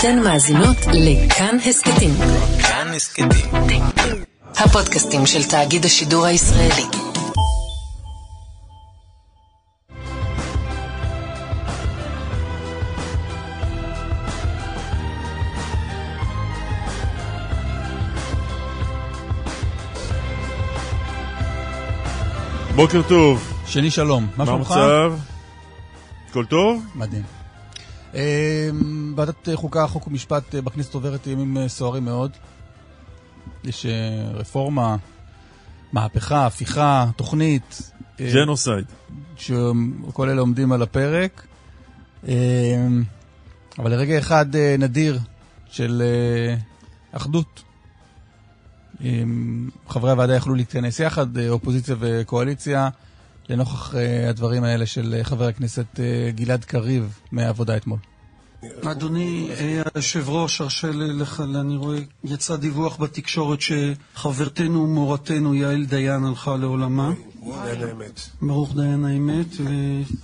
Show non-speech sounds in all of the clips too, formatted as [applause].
אתן מאזינות לכאן הסכתים. כאן הסכתים. הפודקאסטים של תאגיד השידור הישראלי. בוקר טוב, שני שלום, מה מה שלומך? המצב? הכל טוב? מדהים. אה, ועדת חוקה, חוק ומשפט אה, בכנסת עוברת ימים אה, סוערים מאוד. יש אה, רפורמה, מהפכה, הפיכה, תוכנית. ג'נוסייד. שכל אלה עומדים על הפרק. אה, אבל לרגע אחד נדיר של אחדות. אה, חברי הוועדה יכלו להתכנס יחד, אופוזיציה וקואליציה, לנוכח אה, הדברים האלה של אה, חבר הכנסת אה, גלעד קריב מהעבודה אתמול. אדוני היושב-ראש, הרשה לי לך, אני רואה, יצא דיווח בתקשורת שחברתנו ומורתנו יעל דיין הלכה לעולמה. ברוך דיין האמת.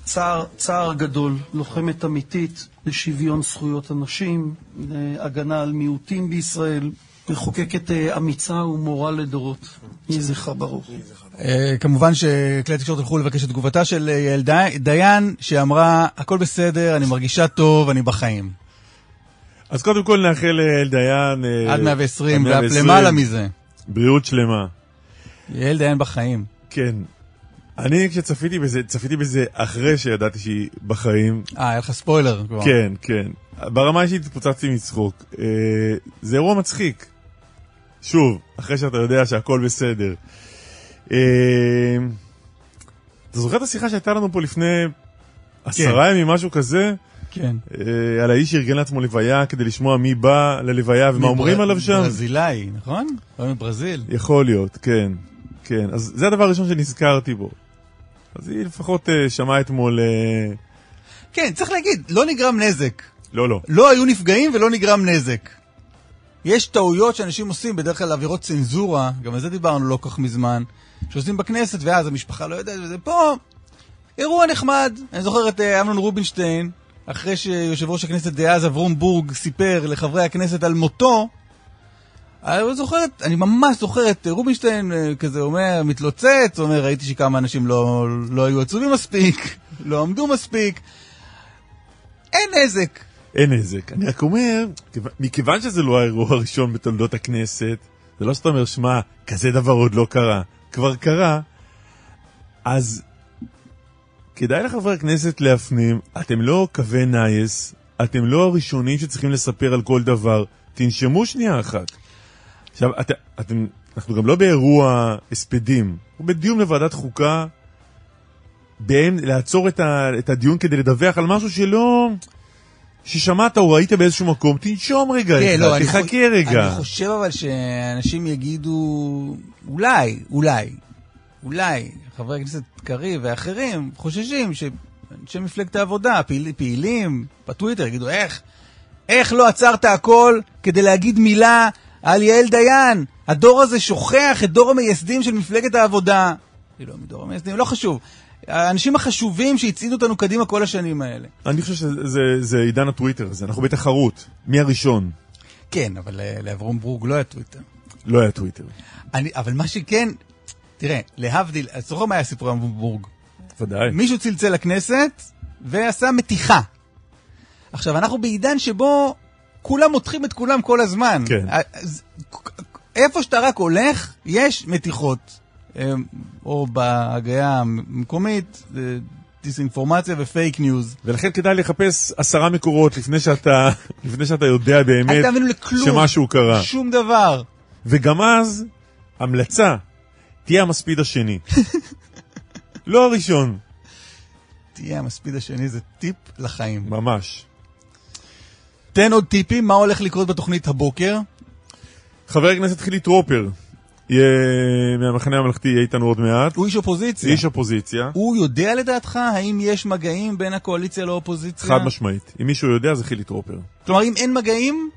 וצער צער גדול, לוחמת אמיתית לשוויון זכויות הנשים, להגנה על מיעוטים בישראל, מחוקקת אמיצה ומורה לדורות. יהי זכרה ברוך. אה, כמובן שכלי התקשורת הלכו לבקש את תגובתה של אה, יעל די- דיין, שאמרה, הכל בסדר, אני מרגישה טוב, אני בחיים. אז קודם כל נאחל דיין... אה, עד 120, עד ואף 120, למעלה מזה. בריאות שלמה. יעל דיין בחיים. כן. אני כשצפיתי בזה, צפיתי בזה אחרי שידעתי שהיא בחיים. אה, היה לך ספוילר כבר. כן, כן. ברמה האישית התפוצצתי מצחוק. אה, זה אירוע מצחיק. שוב, אחרי שאתה יודע שהכל בסדר. אה, אתה זוכר את השיחה שהייתה לנו פה לפני עשרה ימים, משהו כזה? כן. אה, על האיש שארגן לעצמו לוויה כדי לשמוע מי בא ללוויה ומה אומרים עליו שם? ברזילאי, נכון? הוא מברזיל. יכול להיות, כן. כן, אז זה הדבר הראשון שנזכרתי בו. אז היא לפחות אה, שמעה אתמול... כן, צריך להגיד, לא נגרם נזק. לא, לא. לא היו נפגעים ולא נגרם נזק. יש טעויות שאנשים עושים, בדרך כלל עבירות צנזורה, גם על זה דיברנו לא כך מזמן, שעושים בכנסת, ואז המשפחה לא יודעת, וזה פה אירוע נחמד. אני זוכר את אה, אמנון רובינשטיין, אחרי שיושב ראש הכנסת דאז אברום בורג סיפר לחברי הכנסת על מותו, אני זוכר, את- אני ממש זוכר את רובינשטיין אה, כזה אומר, מתלוצץ, אומר, ראיתי שכמה אנשים לא, לא היו עצובים מספיק, [laughs] לא עמדו מספיק. אין נזק. אין נזק. אני רק אומר, כיו- מכיוון שזה לא האירוע הראשון בתולדות הכנסת, זה לא שאתה אומר, שמע, כזה דבר עוד לא קרה. כבר קרה, אז כדאי לחברי הכנסת להפנים, אתם לא קווי נייס, אתם לא הראשונים שצריכים לספר על כל דבר. תנשמו שנייה אחת. עכשיו, את, אתם, אנחנו גם לא באירוע הספדים, אנחנו בדיון בוועדת חוקה, באם, לעצור את, ה, את הדיון כדי לדווח על משהו שלא... ששמעת או ראית באיזשהו מקום, תנשום רגע, כן, לא, אני תחכה חו- רגע. אני חושב אבל שאנשים יגידו, אולי, אולי, אולי, חברי הכנסת קריב ואחרים חוששים שאנשי מפלגת העבודה, פעיל, פעילים בטוויטר, יגידו, איך, איך לא עצרת הכל כדי להגיד מילה על יעל דיין? הדור הזה שוכח את דור המייסדים של מפלגת העבודה. לא מדור המייסדים, לא חשוב. האנשים החשובים שהצעידו אותנו קדימה כל השנים האלה. אני חושב שזה זה- זה עידן הטוויטר הזה, אנחנו בתחרות. מי הראשון? כן, אבל אה, לאברום ברוק לא היה טוויטר. לא היה טוויטר. אני, אבל מה שכן, תראה, להבדיל, אז זוכר מה היה סיפור המבורג? ודאי. מישהו צלצל לכנסת ועשה מתיחה. עכשיו, אנחנו בעידן שבו כולם מותחים את כולם כל הזמן. כן. אז, איפה שאתה רק הולך, יש מתיחות. אה, או בהגיה המקומית, דיסאינפורמציה ופייק ניוז. ולכן כדאי לחפש עשרה מקורות לפני שאתה, [laughs] לפני שאתה יודע באמת. שמשהו קרה. שום דבר. וגם אז, המלצה, תהיה המספיד השני. [laughs] לא הראשון, תהיה המספיד השני, זה טיפ לחיים. ממש. תן עוד טיפים, מה הולך לקרות בתוכנית הבוקר? חבר הכנסת חילי טרופר, יהיה מהמחנה הממלכתי, יהיה איתנו עוד מעט. הוא איש אופוזיציה. איש אופוזיציה, הוא יודע לדעתך האם יש מגעים בין הקואליציה לאופוזיציה? חד משמעית. אם מישהו יודע, זה חילי טרופר. כלומר, אם אין מגעים,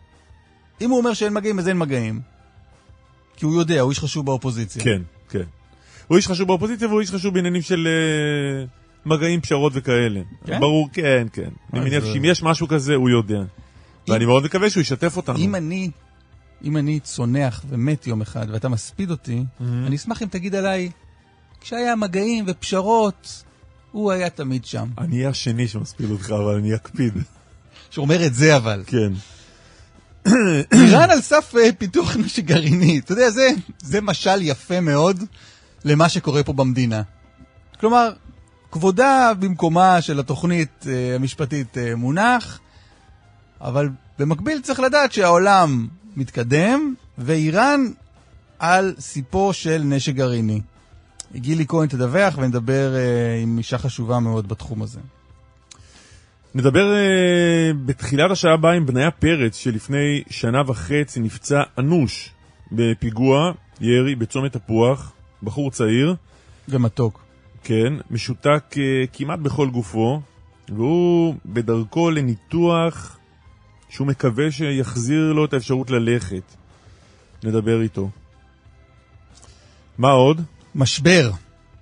אם הוא אומר שאין מגעים, אז אין מגעים. כי הוא יודע, הוא איש חשוב באופוזיציה. כן, כן. הוא איש חשוב באופוזיציה והוא איש חשוב בעניינים של אה, מגעים, פשרות וכאלה. כן? ברור, כן, כן. אני מניח אה, שאם יש משהו כזה, הוא יודע. ואני מאוד מקווה שהוא ישתף אותנו. אם אני, אם אני צונח ומת יום אחד ואתה מספיד אותי, אני אשמח אם תגיד עליי, כשהיה מגעים ופשרות, הוא היה תמיד שם. אני אהיה השני שמספיד אותך, אבל אני אקפיד. שאומר את זה אבל. כן. איראן על סף אה, פיתוח נשק גרעיני. אתה יודע, זה, זה משל יפה מאוד למה שקורה פה במדינה. כלומר, כבודה במקומה של התוכנית אה, המשפטית אה, מונח, אבל במקביל צריך לדעת שהעולם מתקדם, ואיראן על סיפו של נשק גרעיני. גילי כהן תדווח ונדבר אה, עם אישה חשובה מאוד בתחום הזה. נדבר uh, בתחילת השעה הבאה עם בניה פרץ, שלפני שנה וחצי נפצע אנוש בפיגוע ירי בצומת תפוח, בחור צעיר, ומתוק. כן, משותק uh, כמעט בכל גופו, והוא בדרכו לניתוח שהוא מקווה שיחזיר לו את האפשרות ללכת. נדבר איתו. מה עוד? משבר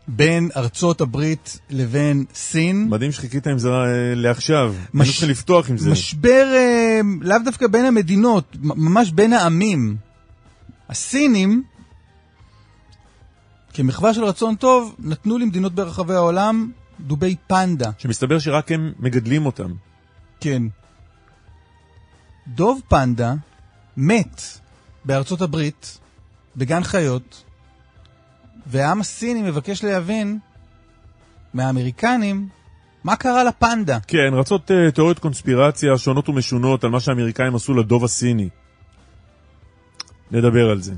בין ארצות הברית לבין סין. מדהים שחיכית עם זה אה, לעכשיו. מש- אני רוצה לפתוח עם זה. משבר אה, לאו דווקא בין המדינות, ממש בין העמים. הסינים, כמחווה של רצון טוב, נתנו למדינות ברחבי העולם דובי פנדה. שמסתבר שרק הם מגדלים אותם. כן. דוב פנדה מת בארצות הברית, בגן חיות, והעם הסיני מבקש להבין מהאמריקנים מה קרה לפנדה. כן, רצות uh, תיאוריות קונספירציה שונות ומשונות על מה שהאמריקאים עשו לדוב הסיני. נדבר על זה.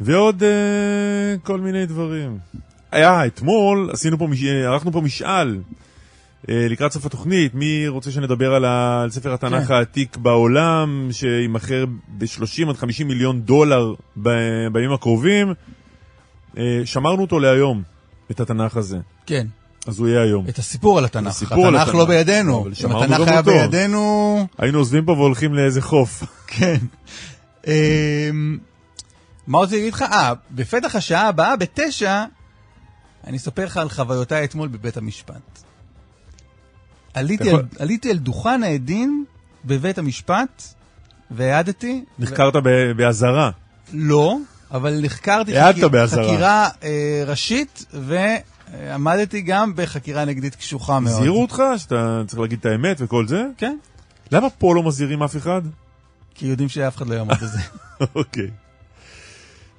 ועוד uh, כל מיני דברים. היה, אתמול עשינו פה. אה, ערכנו פה משאל לקראת סוף התוכנית, מי רוצה שנדבר על, ה... על ספר התנ"ך כן. העתיק בעולם, שימכר ב-30 עד 50 מיליון דולר ב... בימים הקרובים. Uh, שמרנו אותו להיום, את התנ"ך הזה. כן, אז הוא יהיה היום. את הסיפור על התנ"ך. הסיפור על התנ"ך התנ"ך. לא בידינו. אבל אם התנ"ך היה אותו. בידינו... היינו עוזבים פה והולכים לאיזה חוף. [laughs] כן. אמ, מה רציתי להגיד לך? אה, בפתח השעה הבאה, בתשע, אני אספר לך על חוויותיי אתמול בבית המשפט. עליתי, יכול- על, עליתי על דוכן העדים בבית המשפט, והעדתי... נחקרת ב- באזהרה. לא, אבל נחקרתי באזהרה. חקירה אה, ראשית, ועמדתי גם בחקירה נגדית קשוחה מאוד. הזהירו אותך שאתה צריך להגיד את האמת וכל זה? כן, למה פה לא מזהירים אף אחד? כי יודעים שאף אחד לא יעמוד בזה. [laughs] אוקיי.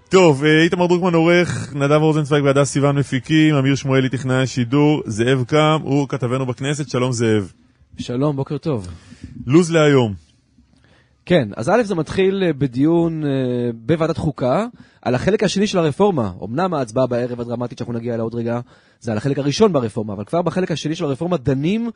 טוב, אה, איתמר דרוקמן עורך, נדב רוזנצוויג והדס סיוון מפיקים, אמיר שמואלי טכנאי השידור, זאב קם, הוא כתבנו בכנסת, שלום זאב. שלום, בוקר טוב. לוז להיום. כן, אז א' זה מתחיל אה, בדיון אה, בוועדת חוקה על החלק השני של הרפורמה. אמנם ההצבעה בערב הדרמטית שאנחנו נגיע אליה עוד רגע, זה על החלק הראשון ברפורמה, אבל כבר בחלק השני של הרפורמה דנים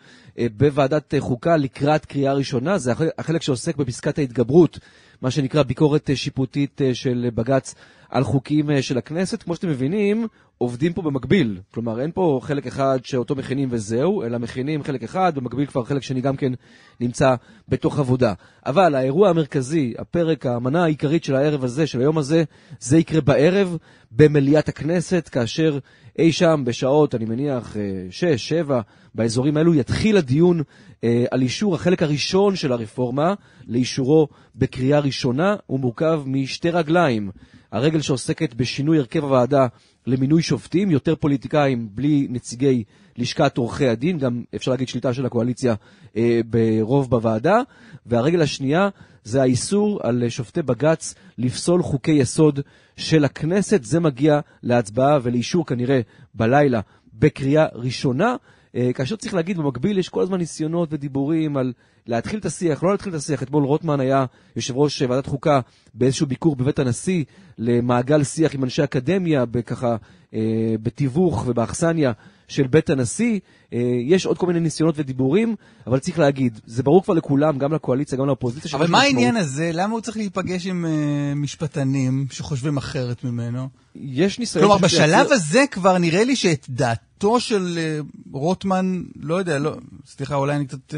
בוועדת חוקה לקראת קריאה ראשונה, זה החלק, שעוסק בפסקת ההתגברות, מה שנקרא ביקורת שיפוטית של בג"ץ על חוקים אה, של הכנסת. כמו שאתם מבינים, עובדים פה במקביל. כלומר, אין פה חלק אחד שאותו מכינים וזהו, אלא מכינים חלק אחד, במקביל כבר חלק שני גם כן נמצא בתוך עבודה. אבל האירוע המרכזי, הפרק, המנה העיקרית של הערב הזה, של היום הזה, זה יקרה בערב במליאת הכנסת, כאשר אי שם בשעות, אני מניח, אה, שש, שבע, באזורים האלו, יתחיל הדיון אה, על אישור החלק הראשון של הרפורמה, לאישורו בקריאה ראשונה. הוא מורכב משתי רגליים. הרגל שעוסקת בשינוי הרכב הוועדה למינוי שופטים, יותר פוליטיקאים בלי נציגי לשכת עורכי הדין, גם אפשר להגיד שליטה של הקואליציה אה, ברוב בוועדה, והרגל השנייה זה האיסור על שופטי בג"ץ לפסול חוקי יסוד של הכנסת. זה מגיע להצבעה ולאישור כנראה בלילה בקריאה ראשונה. אה, כאשר צריך להגיד, במקביל יש כל הזמן ניסיונות ודיבורים על להתחיל את השיח, לא להתחיל את השיח. אתמול רוטמן היה יושב ראש אה, ועדת חוקה באיזשהו ביקור בבית הנשיא למעגל שיח עם אנשי אקדמיה, ככה אה, בתיווך ובאכסניה של בית הנשיא. אה, יש עוד כל מיני ניסיונות ודיבורים, אבל צריך להגיד, זה ברור כבר לכולם, גם לקואליציה, גם לאופוזיציה. אבל מה. העניין הזה? למה הוא צריך להיפגש עם uh, משפטנים שחושבים אחרת ממנו? יש ניסיון... כלומר, בשלב הזה כבר נראה לי שאת דעתו של uh, רוטמן, לא יודע, לא, סליחה, אולי אני קצת uh,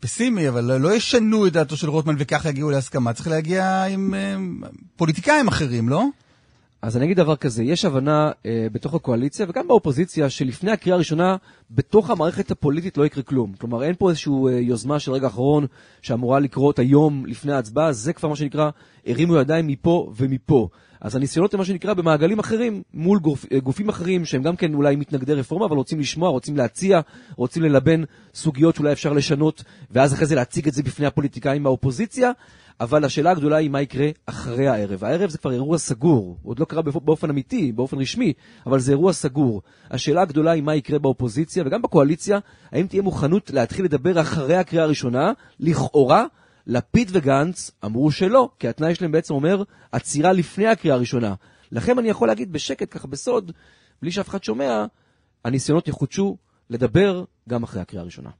פסימי, אבל לא, ישנו את דעתו של רוטמן וככה יגיעו להסכמה. צריך להגיע עם uh, פוליטיקאים אחרים, לא? אז אני אגיד דבר כזה, יש הבנה אה, בתוך הקואליציה וגם באופוזיציה שלפני הקריאה הראשונה, בתוך המערכת הפוליטית לא יקרה כלום. כלומר, אין פה איזושהי אה, יוזמה של רגע אחרון שאמורה לקרות היום לפני ההצבעה, זה כבר מה שנקרא, הרימו ידיים מפה ומפה. אז הניסיונות הם מה שנקרא במעגלים אחרים, מול גופ, אה, גופים אחרים שהם גם כן אולי מתנגדי רפורמה, אבל רוצים לשמוע, רוצים להציע, רוצים ללבן סוגיות שאולי אפשר לשנות, ואז אחרי זה להציג את זה בפני הפוליטיקאים מהאופוזיציה. אבל השאלה הגדולה היא מה יקרה אחרי הערב. הערב זה כבר אירוע סגור, עוד לא קרה באופן אמיתי, באופן רשמי, אבל זה אירוע סגור. השאלה הגדולה היא מה יקרה באופוזיציה וגם בקואליציה, האם תהיה מוכנות להתחיל לדבר אחרי הקריאה הראשונה, לכאורה, לפיד וגנץ אמרו שלא, כי התנאי שלהם בעצם אומר עצירה לפני הקריאה הראשונה. לכם אני יכול להגיד בשקט, ככה בסוד, בלי שאף אחד שומע, הניסיונות יחודשו לדבר גם אחרי הקריאה הראשונה.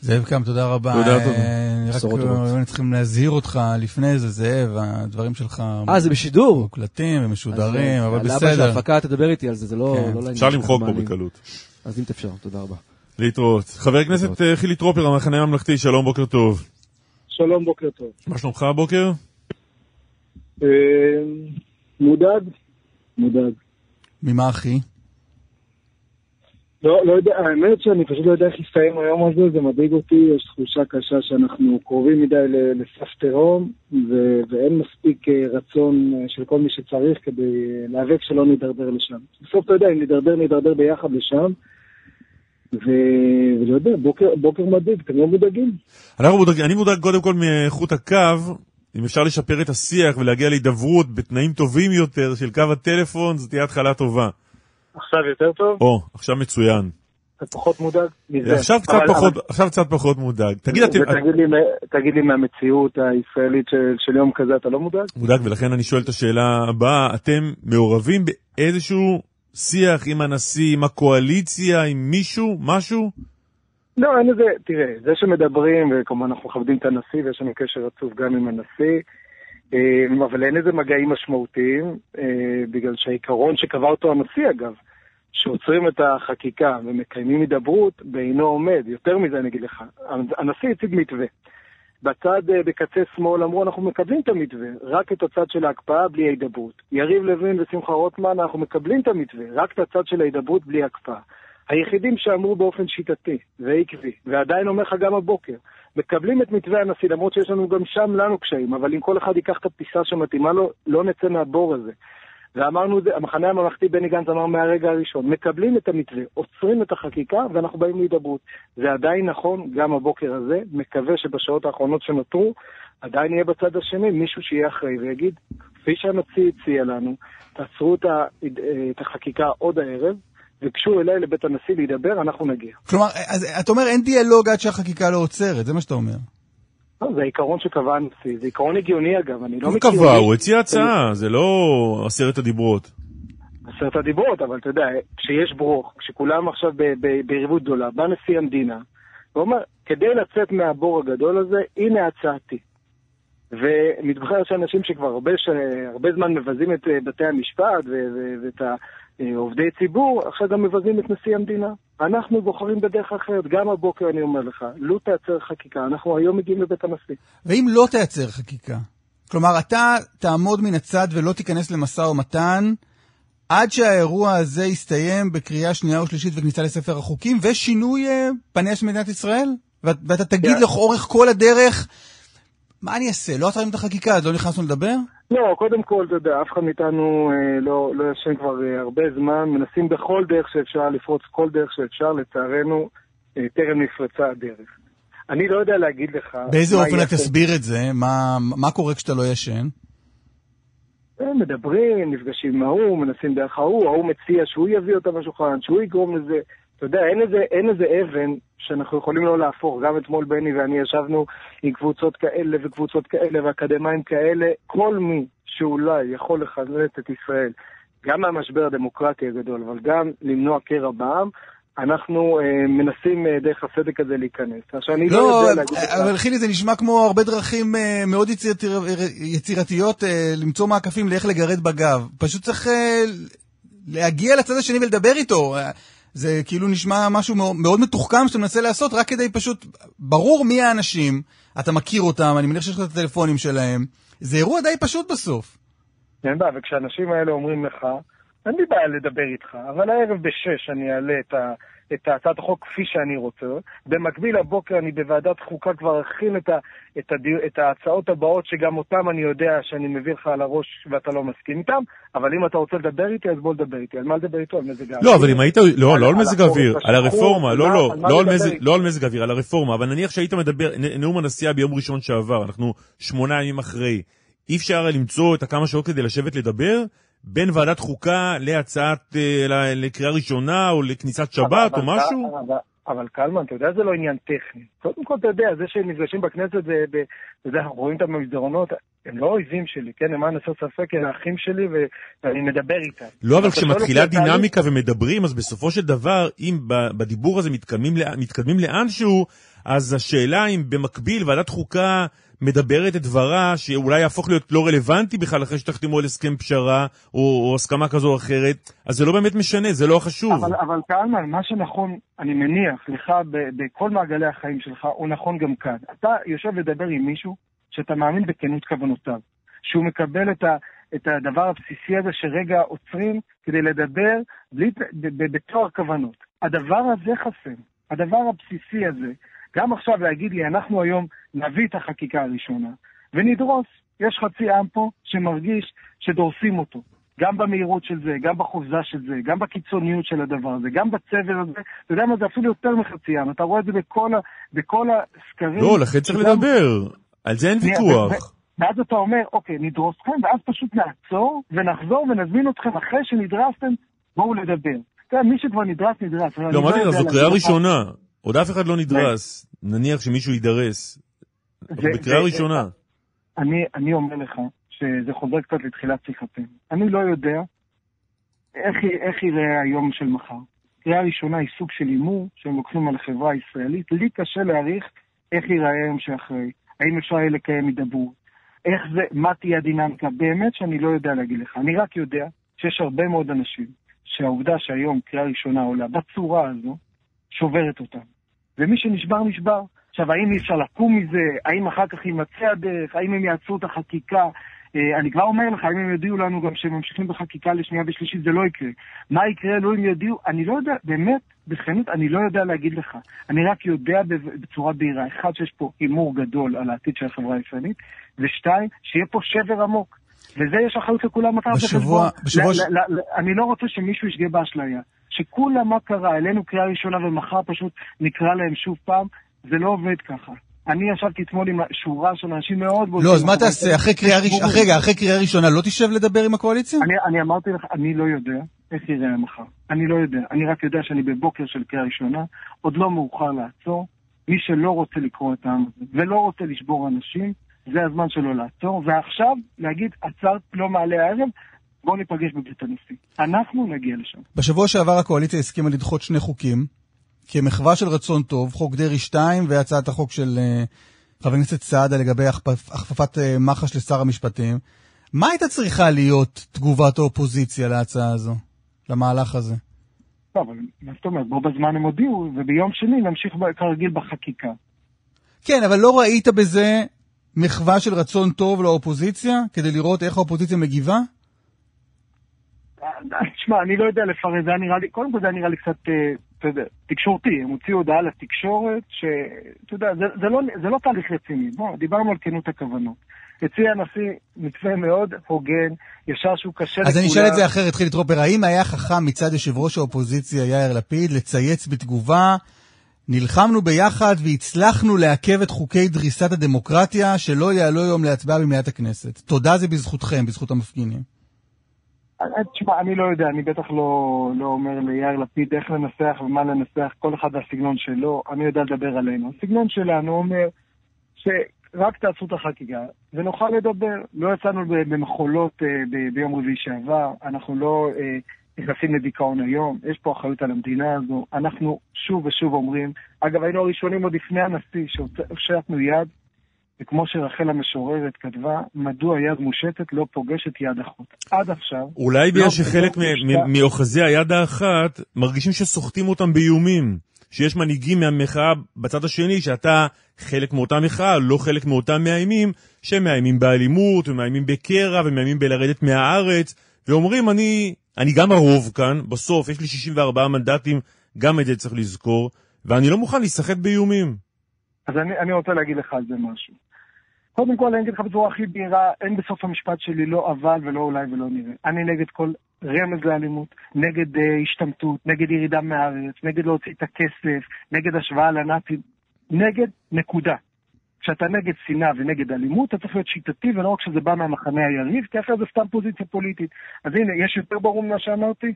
זאב קם, תודה רבה. תודה טוב. אה, רק טובות. היינו צריכים להזהיר אותך לפני זה, זאב, הדברים שלך אה, זה בשידור? מוקלטים ומשודרים, אז, אבל על אבא של בסדר. ההפקה תדבר איתי על זה, זה לא... כן. לא אפשר למחוק פה. בקלות. אז אם תאפשר, תודה רבה. להתראות. חבר הכנסת אה, חילי טרופר, המחנה הממלכתי, שלום, בוקר טוב. שלום, בוקר טוב. מה שלומך הבוקר? אה, מודאג? מודאג. ממה אחי? לא, לא יודע, האמת שאני פשוט לא יודע איך יסתיים היום הזה, זה מדאיג אותי, יש תחושה קשה שאנחנו קרובים מדי ל- לסף תהום, ו- ואין מספיק אה, רצון של כל מי שצריך כדי להיאבק שלא נידרדר לשם. בסוף אתה יודע, אם נידרדר, נידרדר ביחד לשם, ו- ולא יודע, בוקר, בוקר מדאיג, אתם לא מודאגים? אנחנו מודאג, אני מודאג קודם כל מאיכות הקו, אם אפשר לשפר את השיח ולהגיע להידברות בתנאים טובים יותר של קו הטלפון, זו תהיה התחלה טובה. עכשיו יותר טוב? או, עכשיו מצוין. אתה פחות מודאג? מזה. עכשיו קצת אבל- פחות, עכשיו קצת פחות מודאג. תגיד, אתם, ותגיד לי, תגיד לי מהמציאות הישראלית של, של יום כזה, אתה לא מודאג? מודאג, ולכן אני שואל את השאלה הבאה, אתם מעורבים באיזשהו שיח עם הנשיא, עם הקואליציה, עם מישהו, משהו? לא, אין לזה, תראה, זה שמדברים, וכמובן אנחנו מכבדים את הנשיא ויש לנו קשר רצוף גם עם הנשיא, אה, אבל אין לזה מגעים משמעותיים, אה, בגלל שהעיקרון שקבע אותו הנשיא אגב, שעוצרים את החקיקה ומקיימים הידברות, בעינו עומד. יותר מזה אני אגיד לך, הנשיא הציג מתווה. בצד, אה, בקצה שמאל, אמרו, אנחנו מקבלים את המתווה, רק את הצד של ההקפאה בלי ההידברות. יריב לוין ושמחה רוטמן, אנחנו מקבלים את המתווה, רק את הצד של ההידברות בלי הקפאה. היחידים שאמרו באופן שיטתי ועקבי, ועדיין אומר לך גם הבוקר, מקבלים את מתווה הנשיא, למרות שיש לנו גם שם לנו קשיים, אבל אם כל אחד ייקח את הפיסה שמתאימה לו, לא נצא מהבור הזה. ואמרנו המחנה הממלכתי בני גנץ אמר מהרגע הראשון, מקבלים את המתווה, עוצרים את החקיקה ואנחנו באים להידברות. זה עדיין נכון גם הבוקר הזה, מקווה שבשעות האחרונות שנותרו, עדיין יהיה בצד השני מישהו שיהיה אחראי ויגיד, כפי שהנשיא הציע לנו, תעצרו את, ה, את החקיקה עוד הערב, וגשו אליי לבית הנשיא להידבר, אנחנו נגיע. כלומר, אז אתה אומר אין דיאלוג עד שהחקיקה לא עוצרת, זה מה שאתה אומר. לא, זה העיקרון שקבע הנשיא, זה עיקרון הגיוני אגב, אני לא הוא מכיר... קבע, הוא הציע הצעה, זה לא עשרת הדיברות. עשרת הדיברות, אבל אתה יודע, כשיש ברוך, כשכולם עכשיו ביריבות גדולה, בא נשיא המדינה, ואומר, כדי לצאת מהבור הגדול הזה, הנה הצעתי. ומתבחר שאנשים שכבר הרבה. הרבה זמן מבזים את אה, בתי המשפט. ואת העובדי ציבור, עכשיו גם מבזים את נשיא המדינה. אנחנו בוחרים בדרך אחרת, גם הבוקר אני אומר לך, לו תייצר חקיקה, אנחנו היום מגיעים לבית הנשיא. ואם לא תייצר חקיקה? כלומר, אתה תעמוד מן הצד ולא תיכנס למשא ומתן עד שהאירוע הזה יסתיים בקריאה שנייה ושלישית וכניסה לספר החוקים ושינוי אה, פניה של מדינת ישראל? ואת, ואתה תגיד כן. לאורך כל הדרך, מה אני אעשה? לא עצרנו את החקיקה, אז לא נכנסנו לדבר? לא, קודם כל, אתה יודע, אף אחד מאיתנו אה, לא, לא ישן כבר אה, הרבה זמן, מנסים בכל דרך שאפשר לפרוץ כל דרך שאפשר, לצערנו, אה, טרם נפרצה הדרך. אני לא יודע להגיד לך... באיזה אופן רק תסביר את זה? מה, מה קורה כשאתה לא ישן? הם מדברים, נפגשים עם ההוא, מנסים דרך ההוא, ההוא מציע שהוא יביא אותם לשולחן, שהוא יגרום לזה. אתה יודע, אין איזה, אין איזה אבן שאנחנו יכולים לא להפוך. גם אתמול בני ואני ישבנו עם קבוצות כאלה וקבוצות כאלה ואקדמאים כאלה. כל מי שאולי יכול לחזק את ישראל, גם מהמשבר הדמוקרטי הגדול, אבל גם למנוע קרע בעם, אנחנו אה, מנסים אה, דרך הסדק הזה להיכנס. עכשיו, אני לא, לא, יודע להגיד לך... אבל חילי, זה נשמע כמו הרבה דרכים אה, מאוד יציר, יצירתיות אה, למצוא מעקפים לאיך לגרד בגב. פשוט צריך אה, להגיע לצד השני ולדבר איתו. זה כאילו נשמע משהו מאוד מתוחכם שאתה מנסה לעשות, רק כדי פשוט... ברור מי האנשים, אתה מכיר אותם, אני מניח שיש לך את הטלפונים שלהם. זה אירוע די פשוט בסוף. אין בעיה, וכשהאנשים האלה אומרים לך, אין לי בעיה לדבר איתך, אבל הערב בשש אני אעלה את, ה, את הצעת החוק כפי שאני רוצה. במקביל הבוקר אני בוועדת חוקה כבר אכין את, ה, את, הדי, את ההצעות הבאות, שגם אותן אני יודע שאני מביא לך על הראש ואתה לא מסכים איתן, אבל אם אתה רוצה לדבר איתי, אז בוא לדבר איתי. על מה לדבר איתו? על מזג האוויר? לא, אבל אם היית, לא, לא על מזג האוויר, על הרפורמה, לא, לא, לא על מזג-? לא על מזג האוויר, על הרפורמה, אבל נניח שהיית מדבר, נאום הנשיאה ביום ראשון שעבר, אנחנו שמונה ימים אחרי, אי אפשר למצוא את הכמה שעות כדי לשבת לדבר? בין ועדת חוקה להצעת, אה, לקריאה ראשונה, או לכניסת שבת, או אבל- משהו? אבל- אבל קלמן, אתה יודע, זה לא עניין טכני. קודם כל, אתה יודע, זה שהם נפגשים בכנסת, זה, ב- אתה יודע, אנחנו רואים אותם במסדרונות, הם לא אויבים שלי, כן? למען הסר ספק, הם האחים שלי, ו- ואני מדבר איתם. לא, אבל כשמתחילה תהליך- דינמיקה ומדברים, אז בסופו של דבר, אם בדיבור הזה מתקדמים, מתקדמים לאנשהו, אז השאלה אם במקביל ועדת חוקה מדברת את דברה, שאולי יהפוך להיות לא רלוונטי בכלל אחרי שתחתמו על הסכם פשרה, או, או הסכמה כזו או אחרת, אז זה לא באמת משנה, זה לא החשוב. אבל, אבל קלמן, מה שנכון, אני מניח, לך ב- בכל מעגלי החיים שלך, הוא נכון גם כאן. אתה יושב לדבר עם מישהו שאתה מאמין בכנות כוונותיו, שהוא מקבל את, ה, את הדבר הבסיסי הזה שרגע עוצרים כדי לדבר בלי, ב- ב- בטוהר כוונות. הדבר הזה חסר, הדבר הבסיסי הזה. גם עכשיו להגיד לי, אנחנו היום נביא את החקיקה הראשונה ונדרוס. יש חצי עם פה שמרגיש שדורסים אותו. גם במהירות של זה, גם בחופזה של זה, גם בקיצוניות של הדבר הזה, גם בצבר הזה. אתה יודע מה, זה אפילו יותר מחצי עם. אתה רואה את זה בכל, ה, בכל הסקרים. לא, לכן צריך וגם- לדבר, על זה אין ויכוח. ואז אתה אומר, אוקיי, נדרוס אתכם, ואז פשוט נעצור ונחזור ונזמין אתכם אחרי שנדרסתם, בואו לדבר. אתה יודע, מי שכבר נדרס, נדרס. לא, לך, יודע זו קריאה ראשונה, עוד אף אחד לא נדרס, נניח שמישהו יידרס. זה- בקריאה זה- ראשונה. אני, אני אומר לך שזה חוזר קצת לתחילת שיחתנו. אני לא יודע איך, איך יראה היום של מחר. קריאה ראשונה היא סוג של הימור שהם לוקחים על החברה הישראלית. לי קשה להעריך איך ייראה היום שאחרי. האם אפשר יהיה לקיים הידברות? איך זה, מה תהיה הדינמיקה? באמת שאני לא יודע להגיד לך. אני רק יודע שיש הרבה מאוד אנשים שהעובדה שהיום קריאה ראשונה עולה בצורה הזו, שוברת אותם. ומי שנשבר, נשבר. עכשיו, האם אי אפשר לקום מזה? האם אחר כך יימצא הדרך? האם הם יעצרו את החקיקה? אה, אני כבר אומר לך, אם הם יודיעו לנו גם שהם ממשיכים בחקיקה לשנייה ושלישית, זה לא יקרה. מה יקרה לו אם יודיעו? אני לא יודע, באמת, בכנות, אני לא יודע להגיד לך. אני רק יודע בצורה בהירה, אחד, שיש פה הימור גדול על העתיד של החברה הישראלית, ושתיים, שיהיה פה שבר עמוק. וזה יש אחריות לכולם לקחת בחשבון. בשבוע ש- אני לא רוצה שמישהו ישגה באשליה. שכולם מה קרה, העלינו קריאה ראשונה ומחר פשוט נקרא להם שוב פעם, זה לא עובד ככה. אני ישבתי אתמול עם שורה של אנשים מאוד לא, אז מה תעשה? אחרי קריאה ראשונה, רגע, אחרי קריאה ראשונה לא תשב לדבר עם הקואליציה? אני, אני אמרתי לך, אני לא יודע איך יראה מחר. אני לא יודע. אני רק יודע שאני בבוקר של קריאה ראשונה, עוד לא מאוחר לעצור. מי שלא רוצה לקרוא את העם הזה ולא רוצה לשבור אנשים, זה הזמן שלו לעצור. ועכשיו להגיד, עצרת לא מעלה הערב, בואו ניפגש בבית הנשיא. אנחנו נגיע לשם. בשבוע שעבר הקואליציה הסכימה לדחות שני חוקים, כמחווה של רצון טוב, חוק דרעי 2 והצעת החוק של אה, חבר הכנסת סעדה לגבי הכפפ- הכפפת אה, מח"ש לשר המשפטים. מה הייתה צריכה להיות תגובת האופוזיציה להצעה הזו, למהלך הזה? לא, אבל מה זאת אומרת? בו בזמן הם הודיעו, וביום שני נמשיך כרגיל בחקיקה. כן, אבל לא ראית בזה מחווה של רצון טוב לאופוזיציה, כדי לראות איך האופוזיציה מגיבה? תשמע, אני לא יודע לפרט, זה היה נראה לי, קודם כל זה היה נראה לי קצת, אה, אתה יודע, תקשורתי, הם הוציאו הודעה לתקשורת, שאתה יודע, זה, זה, לא, זה לא תהליך רציני, בוא, דיברנו על כנות הכוונות. הציע הנשיא מתווה מאוד הוגן, ישר שהוא קשה אז אני אשאל את זה אחרת, חילי טרופר, האם היה חכם מצד יושב ראש האופוזיציה יאיר לפיד לצייץ בתגובה, נלחמנו ביחד והצלחנו לעכב את חוקי דריסת הדמוקרטיה שלא יעלו היום להצבעה במליאת הכנסת. תודה זה בזכותכם, בזכות המפגינים. אה, תשמע, אני לא יודע, אני בטח לא, לא אומר ליאיר לפיד איך לנסח ומה לנסח, כל אחד והסגנון שלו, אני יודע לדבר עלינו. הסגנון שלנו אומר שרק תעשו את החקיקה ונוכל לדבר. לא יצאנו במחולות אה, ב- ביום רביעי שעבר, אנחנו לא אה, נכנסים לדיכאון היום, יש פה אחריות על המדינה הזו. אנחנו שוב ושוב אומרים, אגב, היינו הראשונים עוד לפני הנשיא שהושטנו יד וכמו שרחל המשוררת כתבה, מדוע יד מושטת לא פוגשת יד אחות. עד עכשיו... אולי בגלל לא שחלק פוגשת מ- מ- מאוחזי היד האחת מרגישים שסוחטים אותם באיומים. שיש מנהיגים מהמחאה בצד השני, שאתה חלק מאותה מחאה, לא חלק מאותם מאיימים, שמאיימים באלימות, ומאיימים בקרע, ומאיימים בלרדת מהארץ, ואומרים, אני, אני גם הרוב כאן, בסוף יש לי 64 מנדטים, גם את זה צריך לזכור, ואני לא מוכן להיסחט באיומים. אז אני, אני רוצה להגיד לך על זה משהו. קודם כל, אני אגיד לך בצורה הכי בהירה, אין בסוף המשפט שלי לא אבל ולא אולי ולא נראה. אני נגד כל רמז לאלימות, נגד uh, השתמטות, נגד ירידה מהארץ, נגד להוציא את הכסף, נגד השוואה לנאצים, נגד נקודה. כשאתה נגד שנאה ונגד אלימות, אתה צריך להיות שיטתי, ולא רק שזה בא מהמחנה היריב, כי אחרי זה סתם פוזיציה פוליטית. אז הנה, יש יותר ברור ממה שאמרתי?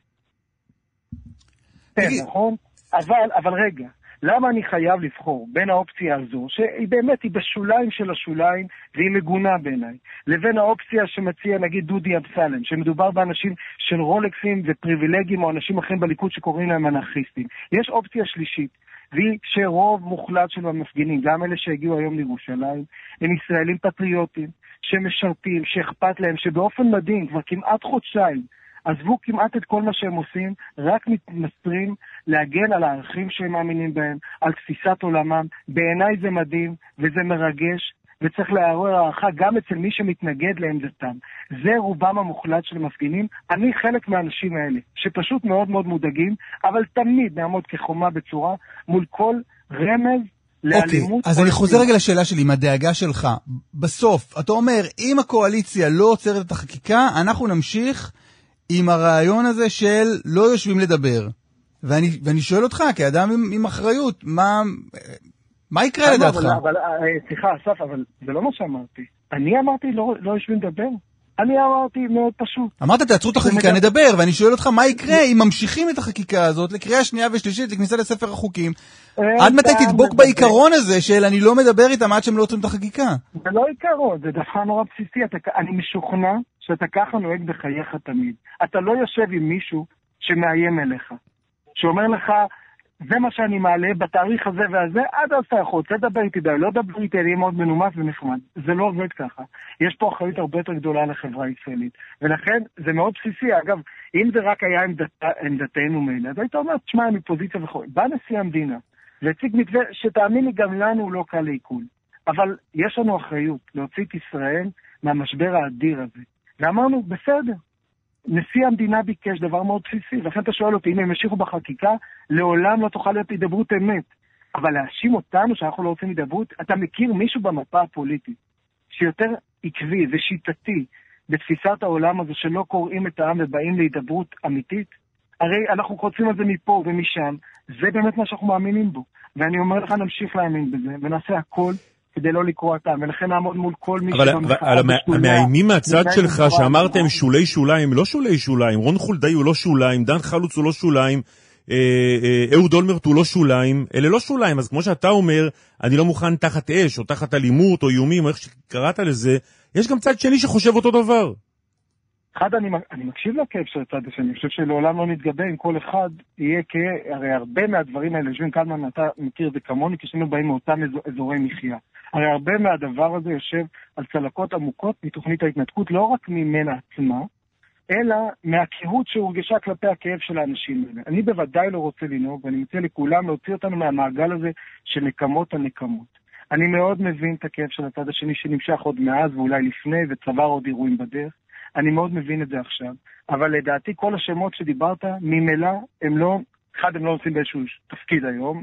כן, נכון? אבל, אבל רגע, למה אני חייב לבחור בין האופציה הזו, שהיא באמת, היא בשוליים של השוליים, והיא מגונה בעיניי, לבין האופציה שמציע נגיד דודי אמסלם, שמדובר באנשים של רולקסים ופריבילגים או אנשים אחרים בליכוד שקוראים להם אנרכיסטים. יש אופציה שלישית, והיא שרוב מוחלט של המפגינים, גם אלה שהגיעו היום לירושלים, הם ישראלים פטריוטים, שמשרתים, שאכפת להם, שבאופן מדהים, כבר כמעט חודשיים, עזבו כמעט את כל מה שהם עושים, רק מתמסרים להגן על הערכים שהם מאמינים בהם, על תפיסת עולמם. בעיניי זה מדהים וזה מרגש, וצריך לעורר הערכה גם אצל מי שמתנגד לעמדתם. זה רובם המוחלט של המפגינים. אני חלק מהאנשים האלה, שפשוט מאוד מאוד מודאגים, אבל תמיד נעמוד כחומה בצורה מול כל רמז אוקיי, לאלימות. אז אני חוזר. רגע לשאלה שלי, עם הדאגה שלך. בסוף, אתה אומר, אם הקואליציה לא עוצרת את החקיקה, אנחנו נמשיך עם הרעיון הזה של לא יושבים לדבר. ואני, ואני שואל אותך, כאדם עם, עם אחריות, מה, מה יקרה לדעתך? אבל, אבל, אה, סליחה, אסף, אבל זה לא מה שאמרתי. אני אמרתי לא, לא יושבים לדבר. אני אמרתי מאוד פשוט. אמרת תעצרו את החקיקה, זה נדבר, ואני שואל אותך מה יקרה אם ממשיכים את החקיקה הזאת לקריאה שנייה ושלישית, לכניסה לספר החוקים. עד מתי אתה תדבוק מדבר- בעיקרון הזה של אני לא מדבר איתם עד שהם לא עוצרים את החקיקה? זה לא עיקרון, זה דבר נורא בסיסי. אתה, אני משוכנע שאתה ככה נוהג בחייך תמיד. אתה לא יושב עם מישהו שמאיים אליך, שאומר לך, זה מה שאני מעלה בתאריך הזה והזה, עד אז אתה יכול, לדבר איתי, די, לא לדבר איתי, אני אהיה מאוד מנומס ונחמד. זה לא עובד ככה. יש פה אחריות הרבה יותר גדולה לחברה הישראלית. ולכן, זה מאוד בסיסי. אגב, אם זה רק היה עמדת, עמדתנו מילא, אז היית אומר, תשמע, אני פוזיציה וכו'. בא נשיא המדינה והציג מתווה שתאמין לי, גם לנו הוא לא קל לעיכול. אבל יש לנו אחריות להוציא את ישראל מהמשבר האדיר הזה. ואמרנו, בסדר, נשיא המדינה ביקש דבר מאוד בסיסי, ולכן אתה שואל אותי, אם הם ימשיכו בחקיקה, לעולם לא תוכל להיות הידברות אמת. אבל להאשים אותנו שאנחנו לא רוצים הידברות, אתה מכיר מישהו במפה הפוליטית שיותר עקבי ושיטתי בתפיסת העולם הזו שלא קוראים את העם ובאים להידברות אמיתית? הרי אנחנו חוצים על זה מפה ומשם, זה באמת מה שאנחנו מאמינים בו. ואני אומר לך, נמשיך להאמין בזה, ונעשה הכל כדי לא לקרוע העם, ולכן נעמוד מול כל מי שבמחאה אבל המאיימים מהצד שלך שאמרתם. שולי שוליים, לא שולי שוליים, רון חולדאי הוא לא שוליים, דן חלוץ הוא לא שוליים, אה, אה, אהוד אולמרט הוא לא שוליים, אלה לא שוליים, אז כמו שאתה אומר, אני לא מוכן תחת אש, או תחת אלימות, או איומים, או איך שקראת לזה, יש גם צד שני שחושב אותו דבר. אחד, אני, אני מקשיב לכאב של הצד השני, אני חושב שלעולם לא נתגבה אם כל אחד יהיה כ... הרי הרבה מהדברים האלה, יושבים קלמן, אתה מכיר את זה כמוני, כי שנינו באים מאותם אזור, אזורי מחיה. הרי הרבה מהדבר הזה יושב על צלקות עמוקות מתוכנית ההתנתקות, לא רק ממנה עצמה, אלא מהקהות שהורגשה כלפי הכאב של האנשים האלה. אני בוודאי לא רוצה לנהוג, ואני מציע לכולם להוציא אותנו מהמעגל הזה של נקמות על נקמות. אני מאוד מבין את הכאב של הצד השני שנמשך עוד מאז ואולי לפני, וצבר עוד אירועים בדרך. אני מאוד מבין את זה עכשיו, אבל לדעתי כל השמות שדיברת, ממילא הם לא, אחד, הם לא נמצאים באיזשהו תפקיד היום,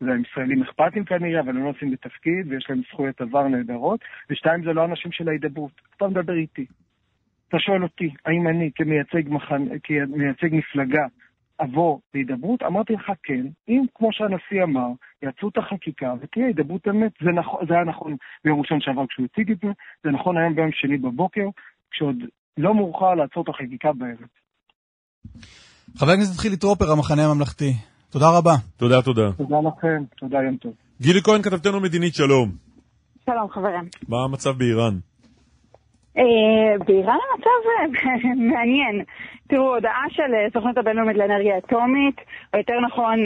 זה ישראלים אכפתים כנראה, אבל הם לא נמצאים בתפקיד, ויש להם זכויות עבר נהדרות, ושתיים, זה לא אנשים של ההידברות. אתה מדבר איתי. אתה שואל אותי, האם אני כמייצג, מחנ... כמייצג מפלגה אבוא להידברות? אמרתי לך כן, אם כמו שהנשיא אמר, יעצו את החקיקה ותהיה הידברות אמת. זה, נכון, זה היה נכון ביום ראשון שעבר כשהוא הציג את זה, זה נכון היום ביום שני בבוקר, כשעוד לא מאוחר לעצור את החקיקה בערב. חבר הכנסת חילי טרופר, המחנה הממלכתי. תודה רבה. תודה, תודה. תודה לכם, תודה, יום טוב. גילי כהן, כתבתנו מדינית, שלום. שלום חברים. מה המצב באיראן? אה, באיראן המצב אה, [laughs] מעניין. תראו, הודעה של אה, סוכנות הבינלאומית לאנרגיה אטומית, או יותר נכון,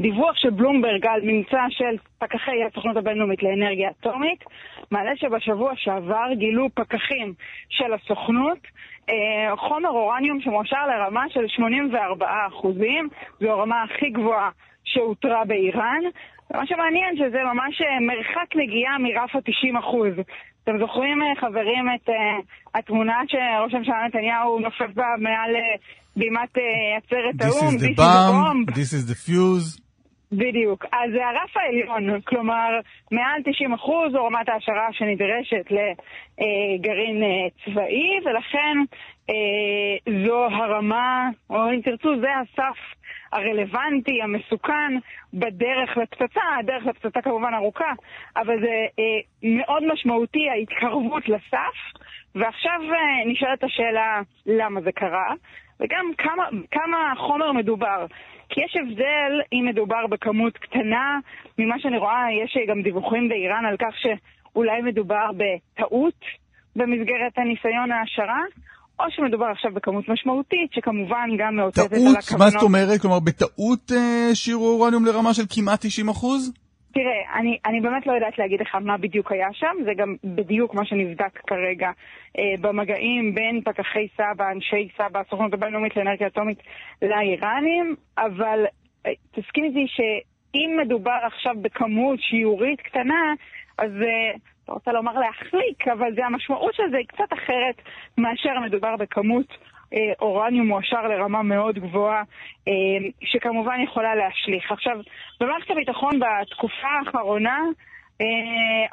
דיווח של בלומברג על ממצא של פקחי הסוכנות הבינלאומית לאנרגיה אטומית, מעלה שבשבוע שעבר גילו פקחים של הסוכנות חומר אורניום שמאושר לרמה של 84 אחוזים, זו הרמה הכי גבוהה שאותרה באיראן. מה שמעניין שזה ממש מרחק נגיעה מרף ה-90 אחוז. אתם זוכרים, אה, חברים, את uh, התמונה שראש הממשלה נתניהו נופף בה מעל uh, בימת uh, עצרת האו"ם? This is the bomb, this is the fuse. בדיוק. אז זה הרף העליון, כלומר, מעל 90 אחוז זו רמת ההשערה שנדרשת לגרעין צבאי, ולכן זו הרמה, או אם תרצו, זה הסף הרלוונטי, המסוכן, בדרך לפצצה. הדרך לפצצה כמובן ארוכה, אבל זה אה, מאוד משמעותי, ההתקרבות לסף. ועכשיו אה, נשאלת השאלה למה זה קרה, וגם כמה, כמה חומר מדובר. כי יש הבדל אם מדובר בכמות קטנה, ממה שאני רואה, יש גם דיווחים באיראן על כך שאולי מדובר בטעות במסגרת הניסיון ההשערה, או שמדובר עכשיו בכמות משמעותית, שכמובן גם מאותתת על הכוונות. טעות? מה זאת אומרת? כלומר, בטעות אה, שירו אורניום לרמה של כמעט 90 אחוז? תראה, אני, אני באמת לא יודעת להגיד לך מה בדיוק היה שם, זה גם בדיוק מה שנבדק כרגע אה, במגעים בין פקחי סבא, אנשי סבא, הסוכנות הבינלאומית לאנרגיה אטומית לאיראנים, אבל אה, תסכים איתי שאם מדובר עכשיו בכמות שיעורית קטנה, אז אה, לא רוצה לומר להחליק, אבל זה המשמעות של זה היא קצת אחרת מאשר מדובר בכמות אה, אורניום מועשר לרמה מאוד גבוהה, אה, שכמובן יכולה להשליך. עכשיו, במערכת הביטחון בתקופה האחרונה,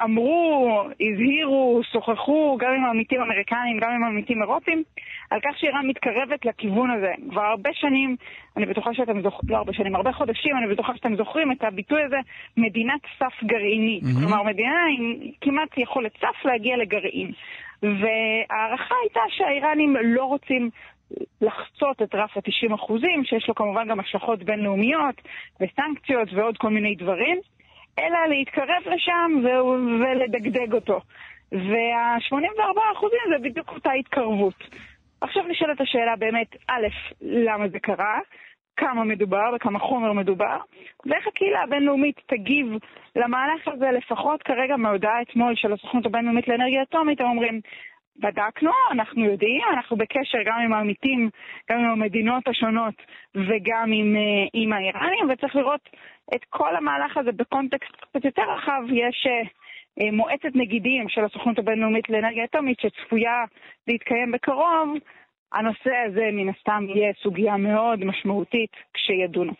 אמרו, הזהירו, שוחחו, גם עם עמיתים אמריקאים, גם עם עמיתים אירופים, על כך שאיראן מתקרבת לכיוון הזה. כבר הרבה שנים, אני בטוחה שאתם זוכרים, לא הרבה שנים, הרבה חודשים, אני בטוחה שאתם זוכרים את הביטוי הזה, מדינת סף גרעינית. Mm-hmm. כלומר, מדינה עם כמעט יכולת סף להגיע לגרעין. וההערכה הייתה שהאיראנים לא רוצים לחצות את רף ה-90 אחוזים, שיש לו כמובן גם השלכות בינלאומיות וסנקציות ועוד כל מיני דברים. אלא להתקרב לשם ולדגדג אותו. וה-84% זה בדיוק אותה התקרבות. עכשיו נשאלת השאלה באמת, א', למה זה קרה? כמה מדובר וכמה חומר מדובר, ואיך הקהילה הבינלאומית תגיב למהלך הזה, לפחות כרגע מההודעה אתמול של הסוכנות הבינלאומית לאנרגיה אטומית, הם אומרים, בדקנו, אנחנו יודעים, אנחנו בקשר גם עם העמיתים, גם עם המדינות השונות וגם עם, אה, עם האיראנים, וצריך לראות את כל המהלך הזה בקונטקסט קצת יותר רחב. יש uh, מועצת נגידים של הסוכנות הבינלאומית לאנרגיה אטומית שצפויה להתקיים בקרוב. הנושא הזה מן הסתם יהיה סוגיה מאוד משמעותית כשידונו.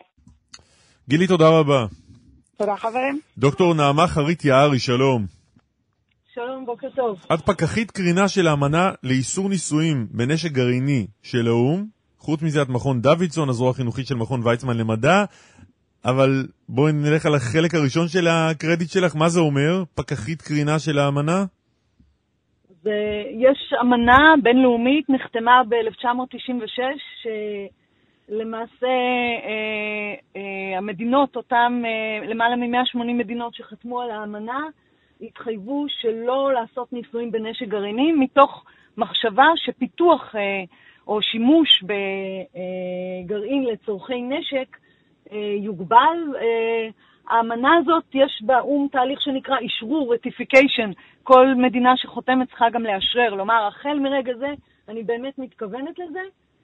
גילי, תודה רבה. תודה חברים. דוקטור נעמה חרית יערי, שלום. שלום, בוקר טוב. את פקחית קרינה של האמנה לאיסור ניסויים בנשק גרעיני של האו"ם. חוץ מזה את מכון דוידסון, הזרוע החינוכית של מכון ויצמן למדע. אבל בואי נלך על החלק הראשון של הקרדיט שלך, מה זה אומר? פקחית קרינה של האמנה? יש אמנה בינלאומית, נחתמה ב-1996, שלמעשה אה, אה, המדינות, אותן אה, למעלה מ-180 מדינות שחתמו על האמנה, התחייבו שלא לעשות ניסויים בנשק גרעיני, מתוך מחשבה שפיתוח אה, או שימוש בגרעין לצורכי נשק אה, יוגבל. אה, האמנה הזאת, יש באו"ם תהליך שנקרא אשרור, רטיפיקיישן. כל מדינה שחותמת צריכה גם לאשרר. לומר, החל מרגע זה, אני באמת מתכוונת לזה.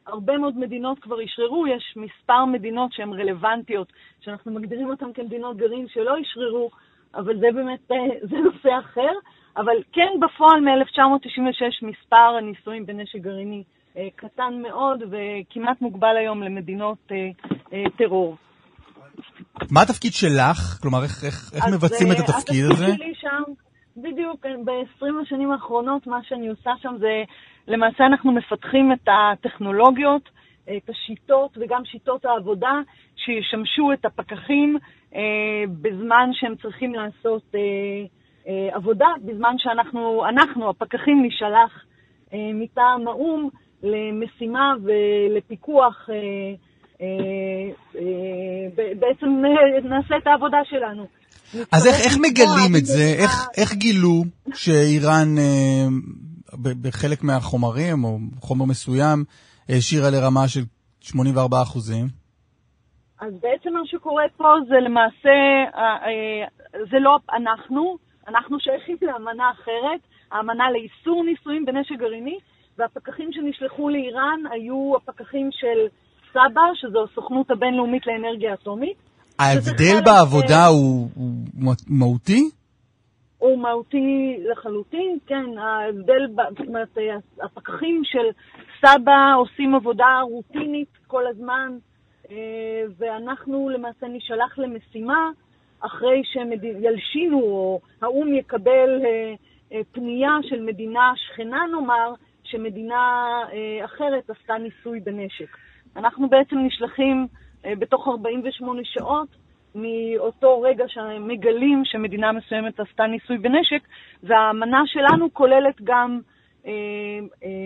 הרבה מאוד מדינות כבר אשררו, יש מספר מדינות שהן רלוונטיות, שאנחנו מגדירים אותן כמדינות גרעין שלא אשררו, אבל זה באמת, אה, [laughs] זה נושא אחר. אבל כן, בפועל מ-1996 מספר הניסויים בנשק גרעיני קטן מאוד וכמעט מוגבל היום למדינות טרור. מה התפקיד שלך? כלומר, איך, איך, איך מבצעים את התפקיד הזה? התפקיד שלי שם, בדיוק, ב-20 השנים האחרונות, מה שאני עושה שם זה, למעשה אנחנו מפתחים את הטכנולוגיות, את השיטות וגם שיטות העבודה שישמשו את הפקחים אה, בזמן שהם צריכים לעשות אה, אה, עבודה, בזמן שאנחנו, אנחנו, הפקחים, נשלח מטעם האו"ם למשימה ולפיקוח בעצם [laughs] נעשה את העבודה שלנו. אז איך, איך מגלים את זה? איך, איך גילו שאיראן, בחלק מהחומרים, או חומר מסוים, העשירה לרמה של 84 אחוזים. אז בעצם מה שקורה פה זה למעשה, אה, אה, זה לא אנחנו, אנחנו שייכים לאמנה אחרת, האמנה לאיסור ניסויים בנשק גרעיני, והפקחים שנשלחו לאיראן היו הפקחים של סבא, שזו הסוכנות הבינלאומית לאנרגיה אטומית. ההבדל בעבודה אה, הוא הוא מהותי? הוא מהותי לחלוטין, כן, ההבדל, זאת אומרת, אה, הפקחים של סבא עושים עבודה רוטינית כל הזמן, אה, ואנחנו למעשה נשלח למשימה אחרי שילשינו, או האו"ם יקבל אה, אה, פנייה של מדינה שכנה נאמר, שמדינה אחרת עשתה ניסוי בנשק. אנחנו בעצם נשלחים בתוך 48 שעות מאותו רגע שמגלים שמדינה מסוימת עשתה ניסוי בנשק, והאמנה שלנו כוללת גם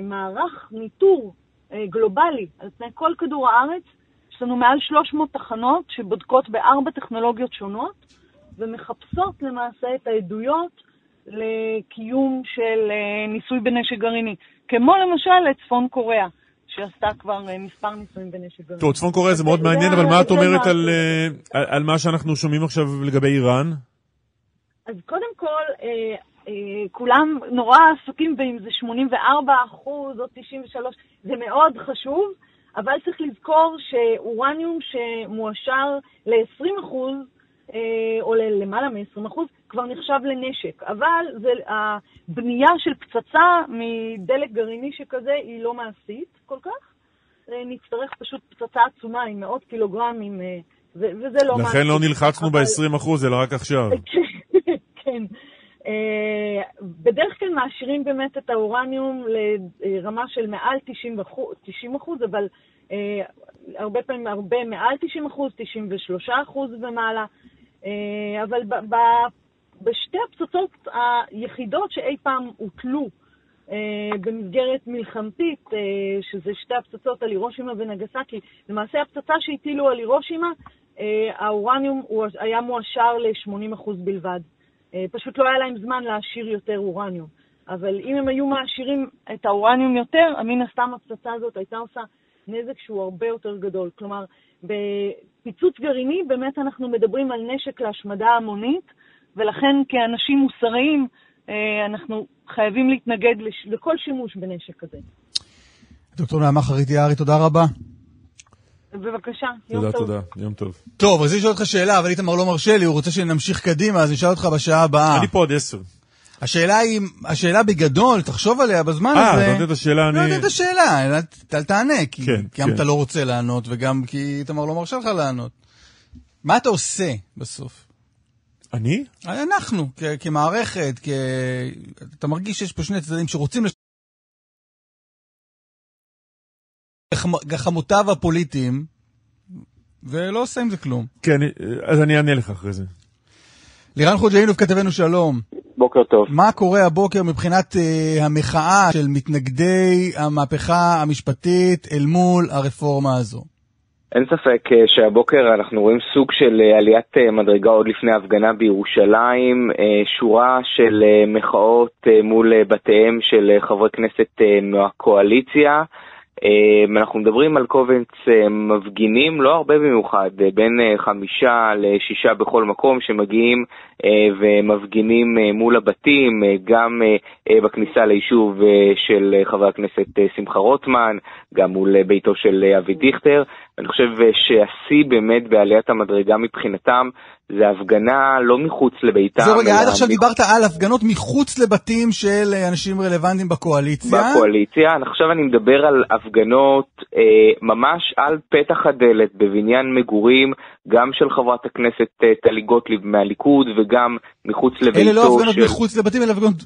מערך ניטור אה, גלובלי על פני כל כדור הארץ. יש לנו מעל 300 תחנות שבודקות בארבע טכנולוגיות שונות ומחפשות למעשה את העדויות לקיום של אה, ניסוי בנשק גרעיני, כמו למשל את צפון קוריאה. שעשתה כבר אה, מספר ניסויים בנשק גרעיני. טוב, צפון קוריאה זה מאוד מעניין, אבל מה את אומרת. על, אה, מה שאנחנו שומעים עכשיו לגבי איראן? אז קודם כל, אה, אה, כולם נורא עסוקים באם זה 84 אחוז או 93, זה מאוד חשוב, אבל צריך לזכור שאורניום שמועשר ל-20 אחוז, אה, או ללמעלה מ-20 אחוז, כבר נחשב לנשק. אבל זה, הבנייה של פצצה מדלק גרעיני שכזה היא לא מעשית כל כך. אה, נצטרך פשוט פצצה עצומה עם מאות קילוגרמים, אה, וזה לא מעשי. לכן לא נלחצנו אבל- ב-20%, אלא רק עכשיו. כן. [laughs] אה, בדרך כלל מעשירים באמת את האורניום לרמה של מעל 90 אחוז, 90 אחוז אבל אה, הרבה פעמים הרבה מעל 90 אחוז, 93 אחוז ומעלה. אה, אבל ב- ב- בשתי הפצצות היחידות שאי פעם הוטלו במסגרת מלחמתית, שזה שתי הפצצות על הירושימה ונגסקי, למעשה הפצצה שהטילו על הירושימה, האורניום היה מועשר ל-80% בלבד. אה, פשוט לא היה להם זמן להעשיר יותר אורניום. אבל אם הם היו מעשירים את האורניום יותר, מן הסתם הפצצה הזאת הייתה עושה נזק שהוא הרבה יותר גדול. כלומר, בפיצוץ גרעיני באמת אנחנו מדברים על נשק להשמדה המונית, ולכן כאנשים מוסריים אה, אנחנו חייבים להתנגד לכל שימוש בנשק כזה. דוקטור נעמה חריט יערי, תודה רבה. בבקשה, יום תודה, טוב. תודה, יום טוב. טוב, רציתי לשאול אותך שאלה, אבל איתמר לא מרשה לי, הוא רוצה שנמשיך קדימה, אז נשאל אותך בשעה הבאה. אני פה עד עשר. השאלה היא, השאלה בגדול, תחשוב עליה בזמן אה, הזה. אתה יודע את השאלה, לא אני... יודע את השאלה, אל תענה, כי כן, גם כן. אתה לא רוצה לענות וגם כי איתמר לא מרשה לך לענות. מה אתה עושה בסוף? אני? אנחנו, כ- כמערכת, כ... אתה מרגיש שיש פה שני צדדים שרוצים לש... גחמותיו הפוליטיים, ולא עושה עם זה כלום. כן, אז אני אענה לך אחרי זה. לירן חוג'אינוב כתבנו שלום. בוקר טוב. מה קורה הבוקר מבחינת uh, המחאה של מתנגדי המהפכה המשפטית אל מול הרפורמה הזו? אין ספק אה, שהבוקר אנחנו רואים סוג של אה, עליית אה, מדרגה עוד לפני ההפגנה בירושלים, אה, שורה של אה, מחאות אה, מול אה, בתיהם של אה, חברי כנסת אה, מהקואליציה. אה, אנחנו מדברים על קובץ אה, מפגינים, לא הרבה במיוחד, אה, בין אה, חמישה לשישה בכל מקום שמגיעים אה, ומפגינים מול הבתים, גם בכניסה ליישוב של חבר הכנסת שמחה רוטמן, גם מול ביתו של אבי דיכטר. אני חושב שהשיא באמת בעליית המדרגה מבחינתם זה הפגנה לא מחוץ לביתם. זהו רגע, עד עכשיו מחוץ דיברת על הפגנות מחוץ לבתים של אה, אנשים רלוונטיים בקואליציה. בקואליציה. עכשיו אני מדבר על הפגנות אה, ממש על פתח הדלת בבניין מגורים, גם של חברת הכנסת אה, טלי גוטליב מהליכוד וגם מחוץ לביתו אלה לא הפגנות של... מחוץ לבתים, אלא הפגנות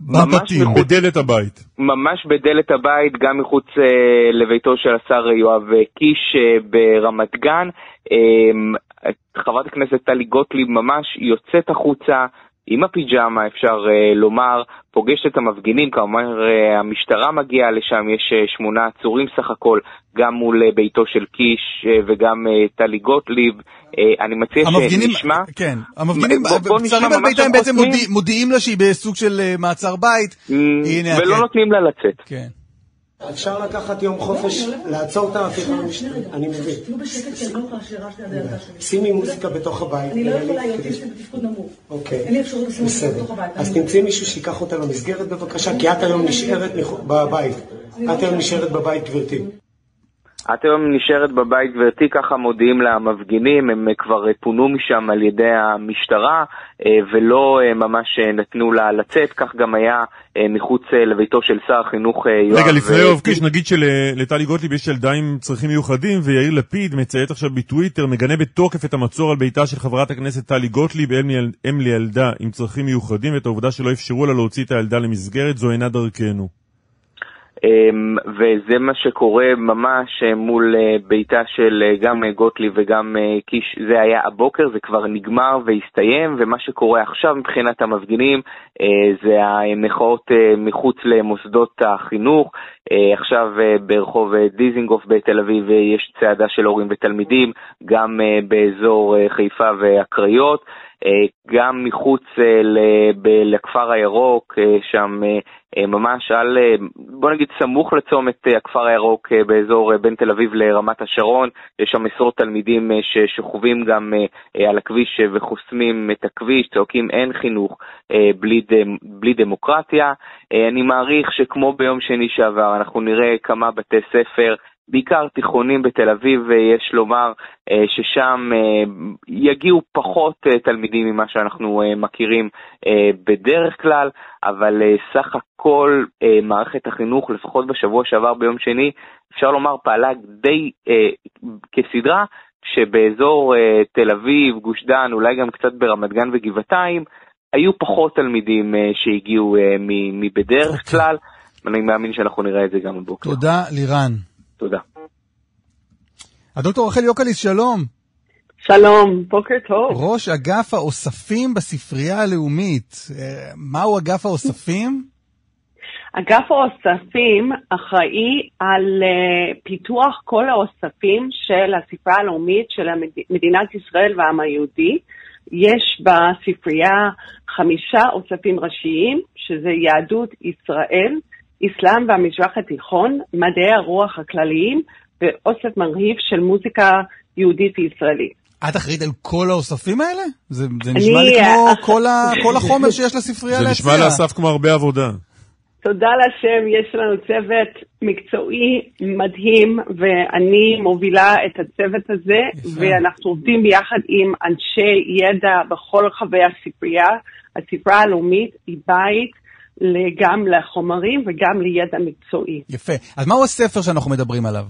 בבתים. מחוץ. בדלת הבית. ממש בדלת הבית, גם מחוץ אה, לביתו של השר יואב קיש אה, ברמת גן. אה, חברת הכנסת טלי גוטליב ממש יוצאת החוצה עם הפיג'מה, אפשר uh, לומר, פוגשת את המפגינים, כמובן uh, המשטרה מגיעה לשם, יש uh, שמונה עצורים סך הכל, גם מול uh, ביתו של קיש uh, וגם uh, טלי גוטליב. Uh, אני מציע המפגינים, שנשמע... כן, המפגינים, שרים על ביתם בעצם. מודיע- מודיעים לה שהיא בסוג של אה, מעצר בית. Mm, הנה, ולא כן. נותנים לה לצאת. כן. אפשר לקחת יום חופש, לעצור את ההפיכה המשטרית, אני מבין. תהיו בשקט כי אני לא יכולה ליד הילדה שלי. שימי מוזיקה בתוך הבית. אני לא לי, יכולה, ילדים כדי- שלי בתפקוד נמוך. אוקיי. אין לי אפשרות לשים בסדר. בתוך הבית. אז תמצאי מישהו שייקח אותה למסגרת בבקשה, כי את היום נשארת בבית. את היום נשארת בבית, גברתי. את היום נשארת בבית, גברתי, ככה מודיעים למפגינים, הם כבר אה, פונו משם על ידי המשטרה, אה, ולא אה, ממש נתנו לה לצאת, כך גם היה מחוץ לביתו של שר החינוך יואב. רגע, לפני יואב קיש, נגיד שלטלי גוטליב יש ילדה עם צרכים מיוחדים, ויאיר לפיד מצייץ עכשיו בטוויטר, מגנה בתוקף את המצור על ביתה של חברת הכנסת טלי גוטליב, אם לילדה עם צרכים מיוחדים, ואת העובדה שלא אפשרו לה להוציא את הילדה למסגרת, זו אינה דרכנו. אמ, וזה מה שקורה ממש אה, מול אה, ביתה של אה, גם גוטליב וגם קיש, זה היה הבוקר, זה כבר נגמר והסתיים, ומה שקורה עכשיו מבחינת המפגינים זה המחאות מחוץ למוסדות החינוך. עכשיו ברחוב דיזינגוף בתל אביב יש צעדה של הורים ותלמידים, גם באזור חיפה והקריות. אה, גם מחוץ אה, לכפר הירוק, אה, שם ממש על, בוא נגיד סמוך לצומת הכפר הירוק באזור בין תל אביב לרמת השרון, יש שם עשרות תלמידים ששוכבים גם על הכביש וחוסמים את הכביש, צועקים אין חינוך בלי, בלי דמוקרטיה. אני מעריך שכמו ביום שני שעבר, אנחנו נראה כמה בתי ספר בעיקר תיכונים בתל אביב, יש לומר אה, ששם אה, יגיעו פחות אה, תלמידים ממה שאנחנו מכירים בדרך כלל, אבל סך הכל מערכת החינוך, לפחות בשבוע שעבר ביום שני, אפשר לומר פעלה די כסדרה, כשבאזור אה, תל אביב, גוש דן, אולי גם קצת ברמת גן וגבעתיים, היו פחות תלמידים שהגיעו מבדרך כלל. אני מאמין שאנחנו נראה את זה גם הבוקר. תודה, לירן. תודה. הדוקטור רחל יוקליס, שלום. שלום, בוקר טוב. ראש אגף האוספים בספרייה הלאומית. אה, מהו אגף האוספים? אגף האוספים אחראי על uh, פיתוח כל האוספים של הספרייה הלאומית של. מדינת ישראל והעם היהודי. יש בספרייה חמישה אוספים ראשיים, שזה יהדות ישראל, אסלאם והמזרח התיכון, מדעי הרוח הכלליים ואוסף מרהיב של מוזיקה יהודית וישראלית. את אחראית על כל האוספים האלה? זה, זה אני, נשמע לי כמו אה, כל, ה, [laughs] כל החומר שיש לספרייה זה להציע. נשמע לאסף כמו הרבה עבודה. תודה לשם, יש לנו צוות מקצועי מדהים, ואני מובילה את הצוות הזה, יפה. ואנחנו עובדים ביחד עם אנשי ידע בכל רחבי הספרייה. הספרייה הלאומית היא בית גם לחומרים וגם לידע מקצועי. יפה. אז מהו הספר שאנחנו מדברים עליו?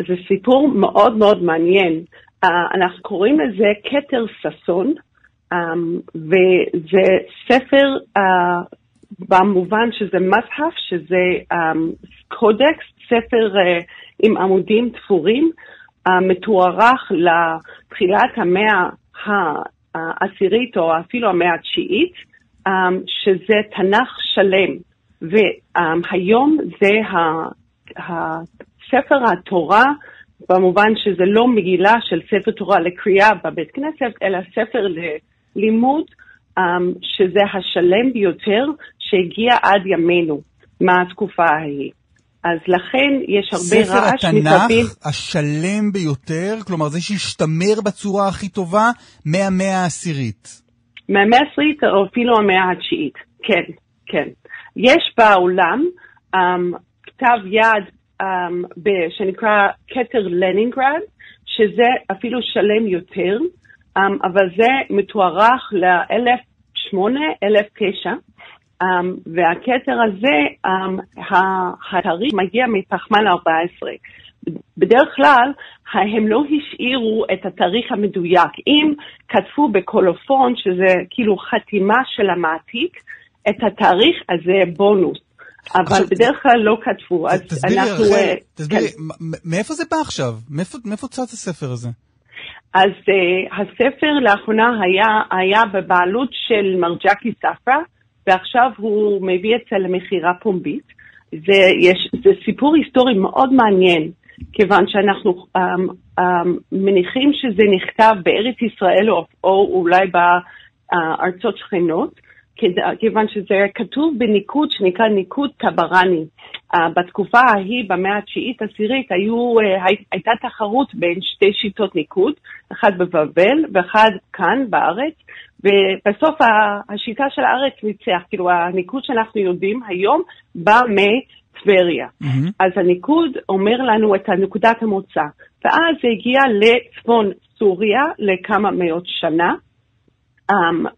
אז זה סיפור מאוד מאוד מעניין. אנחנו קוראים לזה כתר ששון, um, וזה ספר במובן שזה מסהף, שזה um, קודקס, ספר uh, עם עמודים תפורים, uh, מתוארך לתחילת המאה העשירית או אפילו המאה התשיעית, שזה תנ"ך שלם. והיום זה ספר התורה, במובן שזה לא מגילה של ספר תורה לקריאה בבית כנסת, אלא ספר ללימוד, um, שזה השלם ביותר שהגיע עד ימינו מהתקופה ההיא. אז לכן יש הרבה ספר רעש התנ"ך מסביב. השלם ביותר, כלומר זה שהשתמר בצורה הכי טובה מהמאה העשירית. מהמאה העשירית או אפילו המאה התשיעית, כן, כן. יש בעולם um, כתב יד um, ב- שנקרא כתר לנינגרד, שזה אפילו שלם יותר, um, אבל זה מתוארך ל-1008, 1009, um, והכתר הזה, um, התאריך מגיע מפחמן 14. בדרך כלל הם לא השאירו את התאריך המדויק. אם כתבו בקולופון, שזה כאילו חתימה של המעתיק, את התאריך הזה בונוס. אבל עכשיו, בדרך כלל לא כתבו, אז תסבירי, אנחנו... אה, תסבירי, כן. מ- מאיפה זה בא עכשיו? מאיפה מאיפה צץ הספר הזה? אז uh, הספר לאחרונה היה, היה בבעלות של מר ג'קי ספרה, ועכשיו הוא מביא את זה למכירה פומבית. זה, יש, זה סיפור היסטורי מאוד מעניין, כיוון שאנחנו um, um, מניחים שזה נכתב בארץ ישראל או, או אולי בארצות שכנות, כיוון שזה כתוב בניקוד שנקרא ניקוד טברני. Uh, בתקופה ההיא, במאה התשיעית עשירית, היו, uh, הייתה תחרות בין שתי שיטות ניקוד, אחת בבבל ואחד כאן בארץ, ובסוף השיטה של הארץ ניצח, כאילו הניקוד שאנחנו יודעים היום בא מטבריה. Mm-hmm. אז הניקוד אומר לנו את נקודת המוצא, ואז זה הגיע לצפון סוריה לכמה מאות שנה. Um,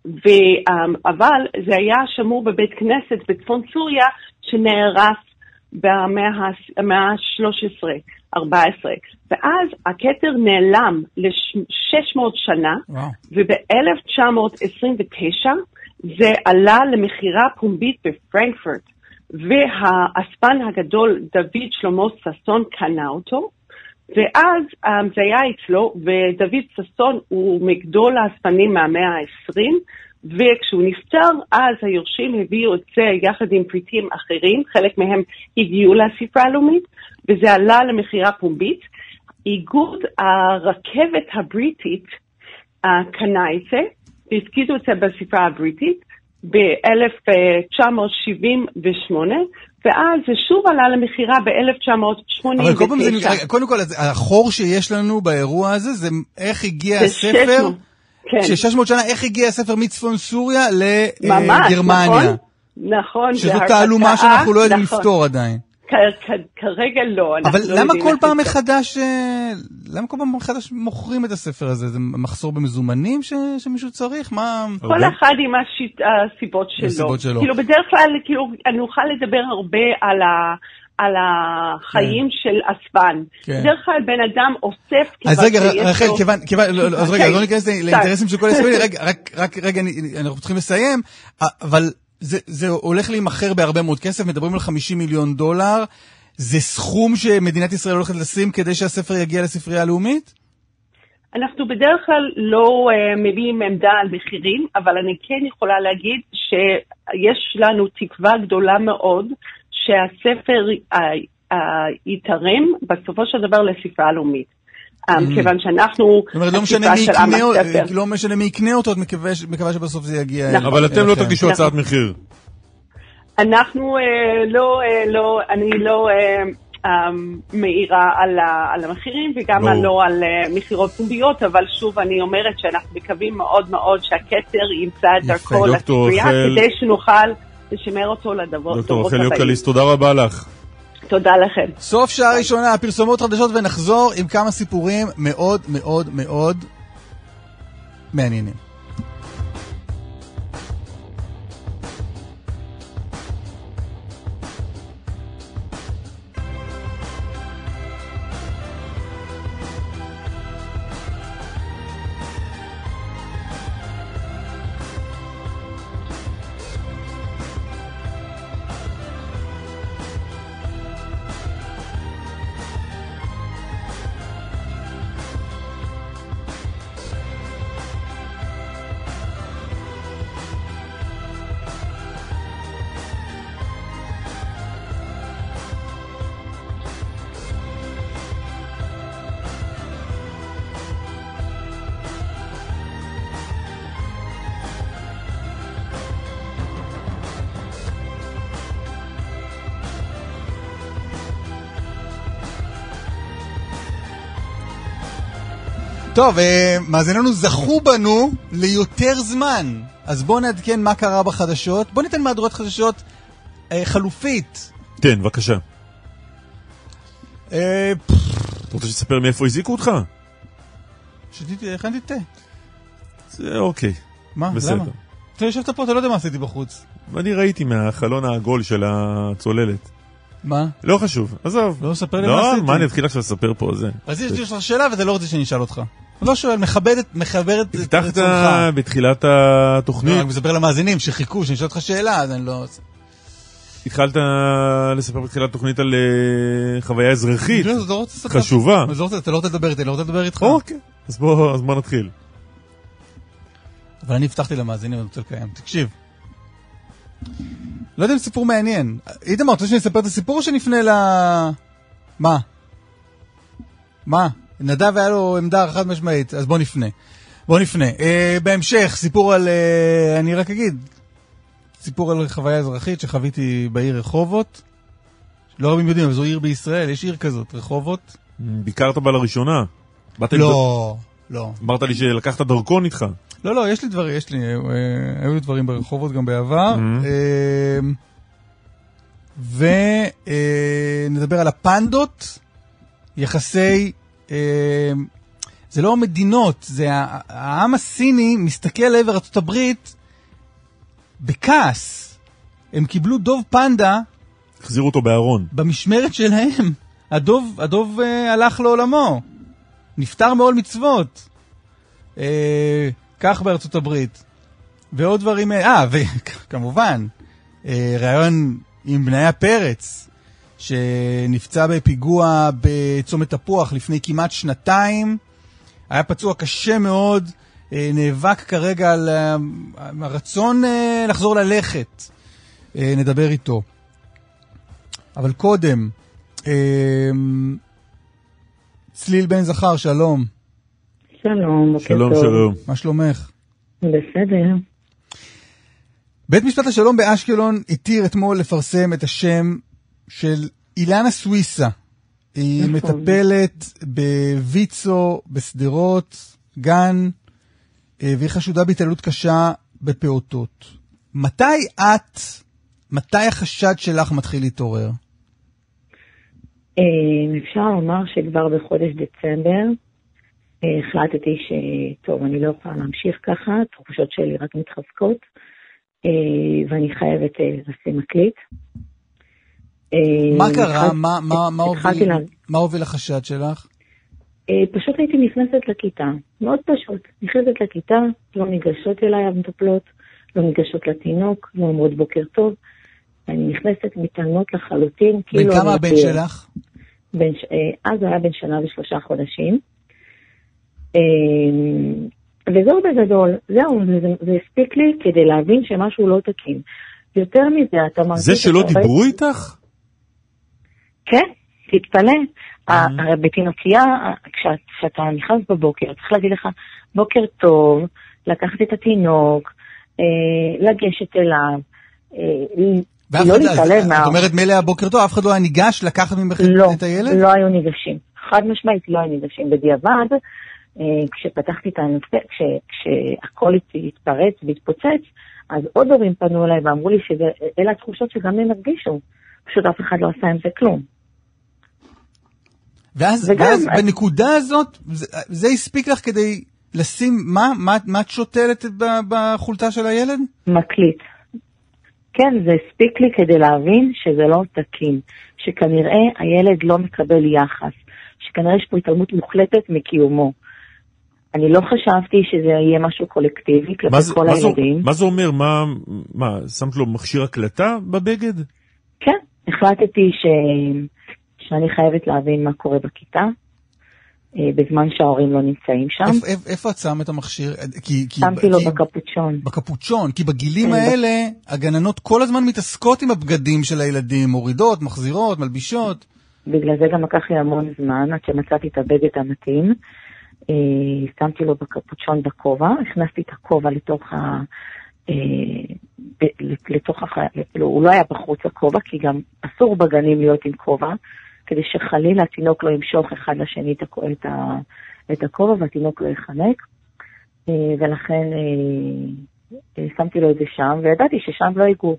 ו, um, אבל זה היה שמור בבית כנסת בצפון סוריה שנהרס במאה ה-13-14, ואז הכתר נעלם ל-600 שנה, וואו. וב-1929 זה עלה למכירה פומבית בפרנקפורט, והאספן הגדול דוד שלמה ששון קנה אותו, ואז um, זה היה אצלו, ודוד ששון הוא מגדול האספנים מהמאה ה-20, וכשהוא נפטר, אז היורשים הביאו את זה יחד עם פריטים אחרים, חלק מהם הגיעו לספרה הלאומית, וזה עלה למכירה פומבית. איגוד הרכבת הבריטית uh, קנה את זה, והפקידו את זה בספרה הבריטית ב-1978, ואז זה שוב עלה למכירה ב-1989. אבל כל פעם זה נראה, קודם כל, החור שיש לנו באירוע הזה, זה איך הגיע הספר, כן. ש-600 שנה, איך הגיע הספר מצפון סוריה לגרמניה. ממש, נכון. נכון. שזו תעלומה שאנחנו לא יודעים נכון. לפתור עדיין. כרגע לא. אבל לא למה כל פעם מחדש, למה כל פעם מחדש מוכרים את הספר הזה? זה מחסור במזומנים ש, שמישהו צריך? מה... כל אחד עם הסיבות שלו. הסיבות שלו. כאילו בדרך כלל, כאילו, אני אוכל לדבר הרבה על ה... על החיים כן. של אספן. כן. בדרך כלל בן אדם אוסף אז רגע, רחל, לו... כיוון, כיוון, לא, לא, אז רגע, אז לא ניכנס לאינטרסים של כל הישראלים, [laughs] רגע, רק, רק, רגע, אנחנו צריכים לסיים, אבל זה, זה הולך להימכר בהרבה מאוד כסף, מדברים על 50 מיליון דולר. זה סכום שמדינת ישראל הולכת לשים כדי שהספר יגיע לספרייה הלאומית? אנחנו בדרך כלל לא uh, מביאים עמדה על מחירים, אבל אני כן יכולה להגיד שיש לנו תקווה גדולה מאוד שהספר uh, uh, יתרם בסופו של דבר לספרייה הלאומית. Mm. כיוון שאנחנו... זאת אומרת, לא משנה מי יקנה, לא משנה מי יקנה אותו, את מקווה שבסוף זה יגיע... נכון. אבל אתם לא תרגישו הצעת מחיר. אנחנו אה, לא, אה, לא, אני לא אה, מעירה על המחירים וגם לא על מכירות פומביות, אבל שוב אני אומרת שאנחנו מקווים מאוד מאוד שהכתר ימצא את דרכו לספרייה, כדי שנוכל לשמר אותו לדברות הבאים. דוקטור רחל יוקליס, תודה רבה לך. תודה לכם. סוף שעה ראשונה, פרסומות חדשות ונחזור עם כמה סיפורים מאוד מאוד מאוד מעניינים. טוב, אה, מאזיננו זכו בנו ליותר זמן. אז בואו נעדכן מה קרה בחדשות. בואו ניתן מהדורת חדשות אה, חלופית. כן, בבקשה. אה, אתה רוצה שתספר מאיפה הזיקו אותך? שתיתי, הכנתי תה. זה אוקיי. מה? בסדר. למה? אתה יושבת פה, אתה לא יודע מה עשיתי בחוץ. אני ראיתי מהחלון העגול של הצוללת. מה? לא חשוב, עזוב. לא, ספר לי לא, מה עשיתי. מה אני אתחיל עכשיו לספר פה, זה. אז יש לך שאלה ואתה לא רוצה שאני אשאל אותך. לא שואל, מכבד את רצונך. הבטחת בתחילת התוכנית. לא, אני מספר למאזינים שחיכו, שאני אשאל אותך שאלה, אז אני לא... התחלת לספר בתחילת תוכנית על אה, חוויה אזרחית לא, לא. חשובה. לא רוצה- אתה לא רוצה לדבר איתי, אני לא רוצה לדבר איתך. אוקיי, אז בוא אז בוא נתחיל. אבל אני הבטחתי למאזינים, אני רוצה לקיים. תקשיב. לא יודע אם סיפור מעניין. איתמר, רוצה שאני אספר את הסיפור או שנפנה ל... מה? מה? נדב היה לו עמדה חד משמעית, אז בוא נפנה. בוא נפנה. Uh, בהמשך, סיפור על... Uh, אני רק אגיד, סיפור על חוויה אזרחית שחוויתי בעיר רחובות. לא רבים יודעים, אבל זו עיר בישראל, יש עיר כזאת, רחובות. ביקרת בה לראשונה. לא, לא. אמרת לי שלקחת דרכון איתך. לא, לא, יש לי דברים, יש לי, אה, היו לי דברים ברחובות גם בעבר. ונדבר על הפנדות, יחסי, זה לא המדינות, זה העם הסיני מסתכל לעבר הברית בכעס. הם קיבלו דוב פנדה החזירו אותו בארון. במשמרת שלהם. הדוב, הדוב אה, הלך לעולמו. נפטר מעול מצוות. אה, כך בארצות הברית. ועוד דברים, אה, וכמובן, [laughs] אה, ראיון עם בניה פרץ, שנפצע בפיגוע בצומת תפוח לפני כמעט שנתיים. היה פצוע קשה מאוד, אה, נאבק כרגע על אה, הרצון אה, לחזור ללכת. נדבר איתו. אבל קודם, צליל בן זכר, שלום. שלום, בוקר שלום, טוב. שלום. מה שלומך? בסדר. בית משפט השלום באשקלון התיר אתמול לפרסם את השם של אילנה סוויסה. היא נכון. מטפלת בוויצו, בשדרות, גן, אה, והיא חשודה בהתעללות קשה בפעוטות. מתי את, מתי החשד שלך מתחיל להתעורר? אה, אפשר לומר שכבר בחודש דצמבר אה, החלטתי שטוב, אני לא יכולה להמשיך ככה, התחושות שלי רק מתחזקות, ואני חייבת לשים מקליט. אה, מה קרה? מה- מה- מה הוביל- לה- מה הוביל לחשד שלך? אה, פשוט הייתי נכנסת לכיתה, מאוד פשוט. נכנסת לכיתה, לא ניגשות אליי המטפלות, לא ניגשות לתינוק, לא אומרות בוקר טוב. אני נכנסת מתעלמות לחלוטין, בן כאילו... כמה אני הבן. שלך? בן, אה, אז הוא היה בן שנה ושלושה חודשים. וזהו בגדול, זהו, זה, זה, זה הספיק לי כדי להבין שמשהו לא תקין. יותר מזה, אתה מרגיש... זה שלא שאתה- דיברו איתך? כן, תתפלא. ה- הרי בתינוקייה, כשאת- כשאתה נכנס בבוקר, צריך להגיד לך, בוקר טוב, לקחת את התינוק, אה, לגשת אליו, אה, לא אחד- להתעלם מה... את אומרת מילא הבוקר טוב, אף אחד לא היה ניגש לקחת ממך לא, את הילד? לא היו ניגשים. חד משמעית לא היו ניגשים. בדיעבד, אה, כשפתחתי את הנושא, כש- כשהכל התפרץ והתפוצץ, אז עוד הורים פנו אליי ואמרו לי שאלה התחושות שגם הם הרגישו. פשוט אף אחד לא עשה עם זה כלום. ואז, וגם- ואז בנקודה הזאת, זה, זה הספיק לך כדי לשים, מה? מה, מה את שותלת בחולצה של הילד? מקליט. כן, זה הספיק לי כדי להבין שזה לא תקין, שכנראה הילד לא מקבל יחס, שכנראה יש פה התעלמות מוחלטת מקיומו. אני לא חשבתי שזה יהיה משהו קולקטיבי כלפי מה זה- כל מה זה- הילדים. מה זה אומר? מה, מה, שמת לו מכשיר הקלטה בבגד? כן, החלטתי ש... שאני חייבת להבין מה קורה בכיתה, אה, בזמן שההורים לא נמצאים שם. איפה, איפה, איפה את שם את המכשיר? כי, כי, שמתי לו כי, בקפוצ'ון. בקפוצ'ון, כי בגילים כן, האלה הגננות כל הזמן מתעסקות עם הבגדים של הילדים, מורידות, מחזירות, מלבישות. בגלל זה גם לקח לי המון זמן עד שמצאתי את הבגד המתאים. אה, שמתי לו בקפוצ'ון בכובע, הכנסתי את הכובע לתוך ה... אה, ב- לתוך הח... כאילו, הוא לא היה בחוץ הכובע, כי גם אסור בגנים להיות עם כובע, כדי שחלילה התינוק לא ימשוך אחד לשני את הכובע והתינוק לא יחנק. אה, ולכן אה, אה, שמתי לו את זה שם, וידעתי ששם לא ייגעו.